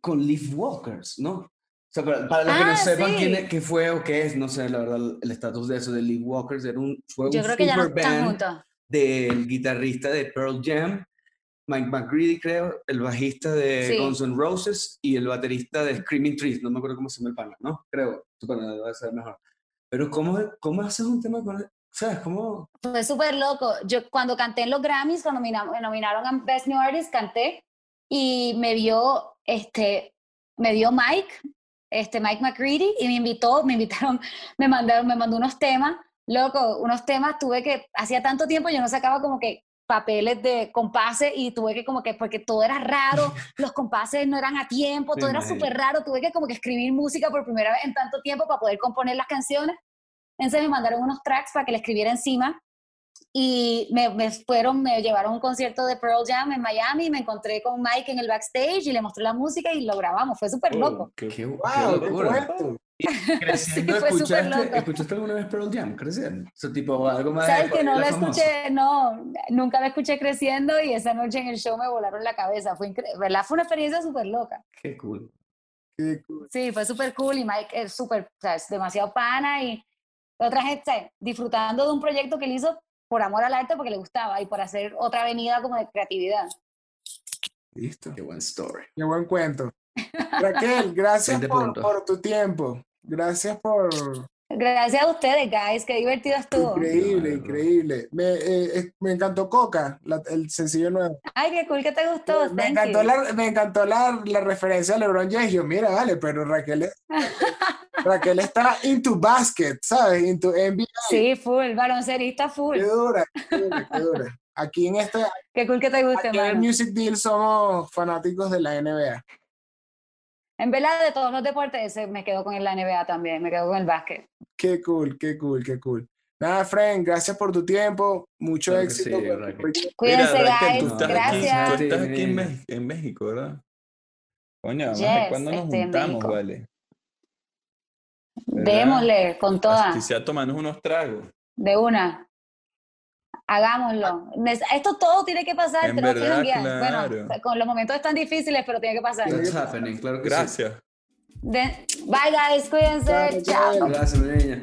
con Leaf Walkers, ¿no? Sea, para, para los que no Ah, sepan quién sí. es- qué fue o qué es, no sé, la verdad, el estatus de eso de Leaf Walkers era un, fue Yo un creo que ya no están juntos. del guitarrista de Pearl Jam, Mike McCready, creo, el bajista de Sí. Guns N' Roses y el baterista de Screaming Trees. No me acuerdo cómo se llama el pana, ¿no? Creo, tu pana debe ser mejor. Pero ¿cómo, cómo haces un tema con... ¿Sabes? ¿Cómo...? Fue súper loco. Yo cuando canté en los Grammys, cuando me nominaron a Best New Artist, canté y me vio, este, me vio Mike, este, Mike McCready y me invitó, me invitaron, (laughs) me mandaron, me mandó unos temas, loco, unos temas, tuve que, hacía tanto tiempo yo no sacaba como que papeles de compases y tuve que como que, porque todo era raro, (laughs) los compases no eran a tiempo, todo era súper raro, tuve que como que escribir música por primera vez en tanto tiempo para poder componer las canciones. Entonces me mandaron unos tracks para que le escribiera encima y me, me fueron, me llevaron a un concierto de Pearl Jam en Miami, me encontré con Mike en el backstage y le mostré la música y lo grabamos, fue súper loco. Oh, qué- ¡Qué, Wow, qué qué locura! Creciendo, (laughs) Sí, fue súper ¿escuchaste, loco. ¿escuchaste alguna vez Pearl Jam? Creciendo. O sea, tipo algo más... Sabes de- que no la famosa. escuché, no, nunca la escuché creciendo y esa noche en el show me volaron la cabeza, fue increíble, ¿verdad? Fue una experiencia súper loca. Qué cool. Qué cool. Sí, fue súper cool y Mike es súper, o sea, es demasiado pana y otra gente, disfrutando de un proyecto que él hizo por amor al arte porque le gustaba y por hacer otra avenida como de creatividad. Listo. Qué buen story. Qué buen cuento. Raquel, gracias 20 por, puntos. por tu tiempo. Gracias por... Gracias a ustedes, guys, qué divertido estuvo. Increíble, increíble. Me, eh, me encantó Coca, la- el sencillo nuevo. Ay, qué cool que te gustó. Me thank encantó, you. la, me encantó la, la referencia a LeBron James. Yo, mira, vale, pero Raquel, (laughs) Raquel está into basket, ¿sabes? Into NBA. Sí, full, baloncerista full. Qué dura, qué dura, qué dura. Aquí en este Qué cool que te guste, aquí en. Music Deal somos fanáticos de la NBA. En verdad, de todos los deportes, ese me quedo con la NBA también, me quedo con el básquet. Qué cool, qué cool, qué cool. Nada, Frank, gracias por tu tiempo. Mucho éxito. sí. Cuídense, Mira, guys. tú estás Gracias. Aquí, tú estás aquí en, México, ¿verdad? Coño, Yes, cuándo nos juntamos, vale. ¿Verdad? Démosle con todas, sea tomarnos unos tragos. de una. Hagámoslo. Esto todo tiene que pasar, En que verdad, janguear. claro. Bueno, con los momentos están difíciles, pero tiene que pasar. That's happening, claro que sí. Gracias. De- Bye, guys, cuídense. Chao, Chao. Gracias, mi niña.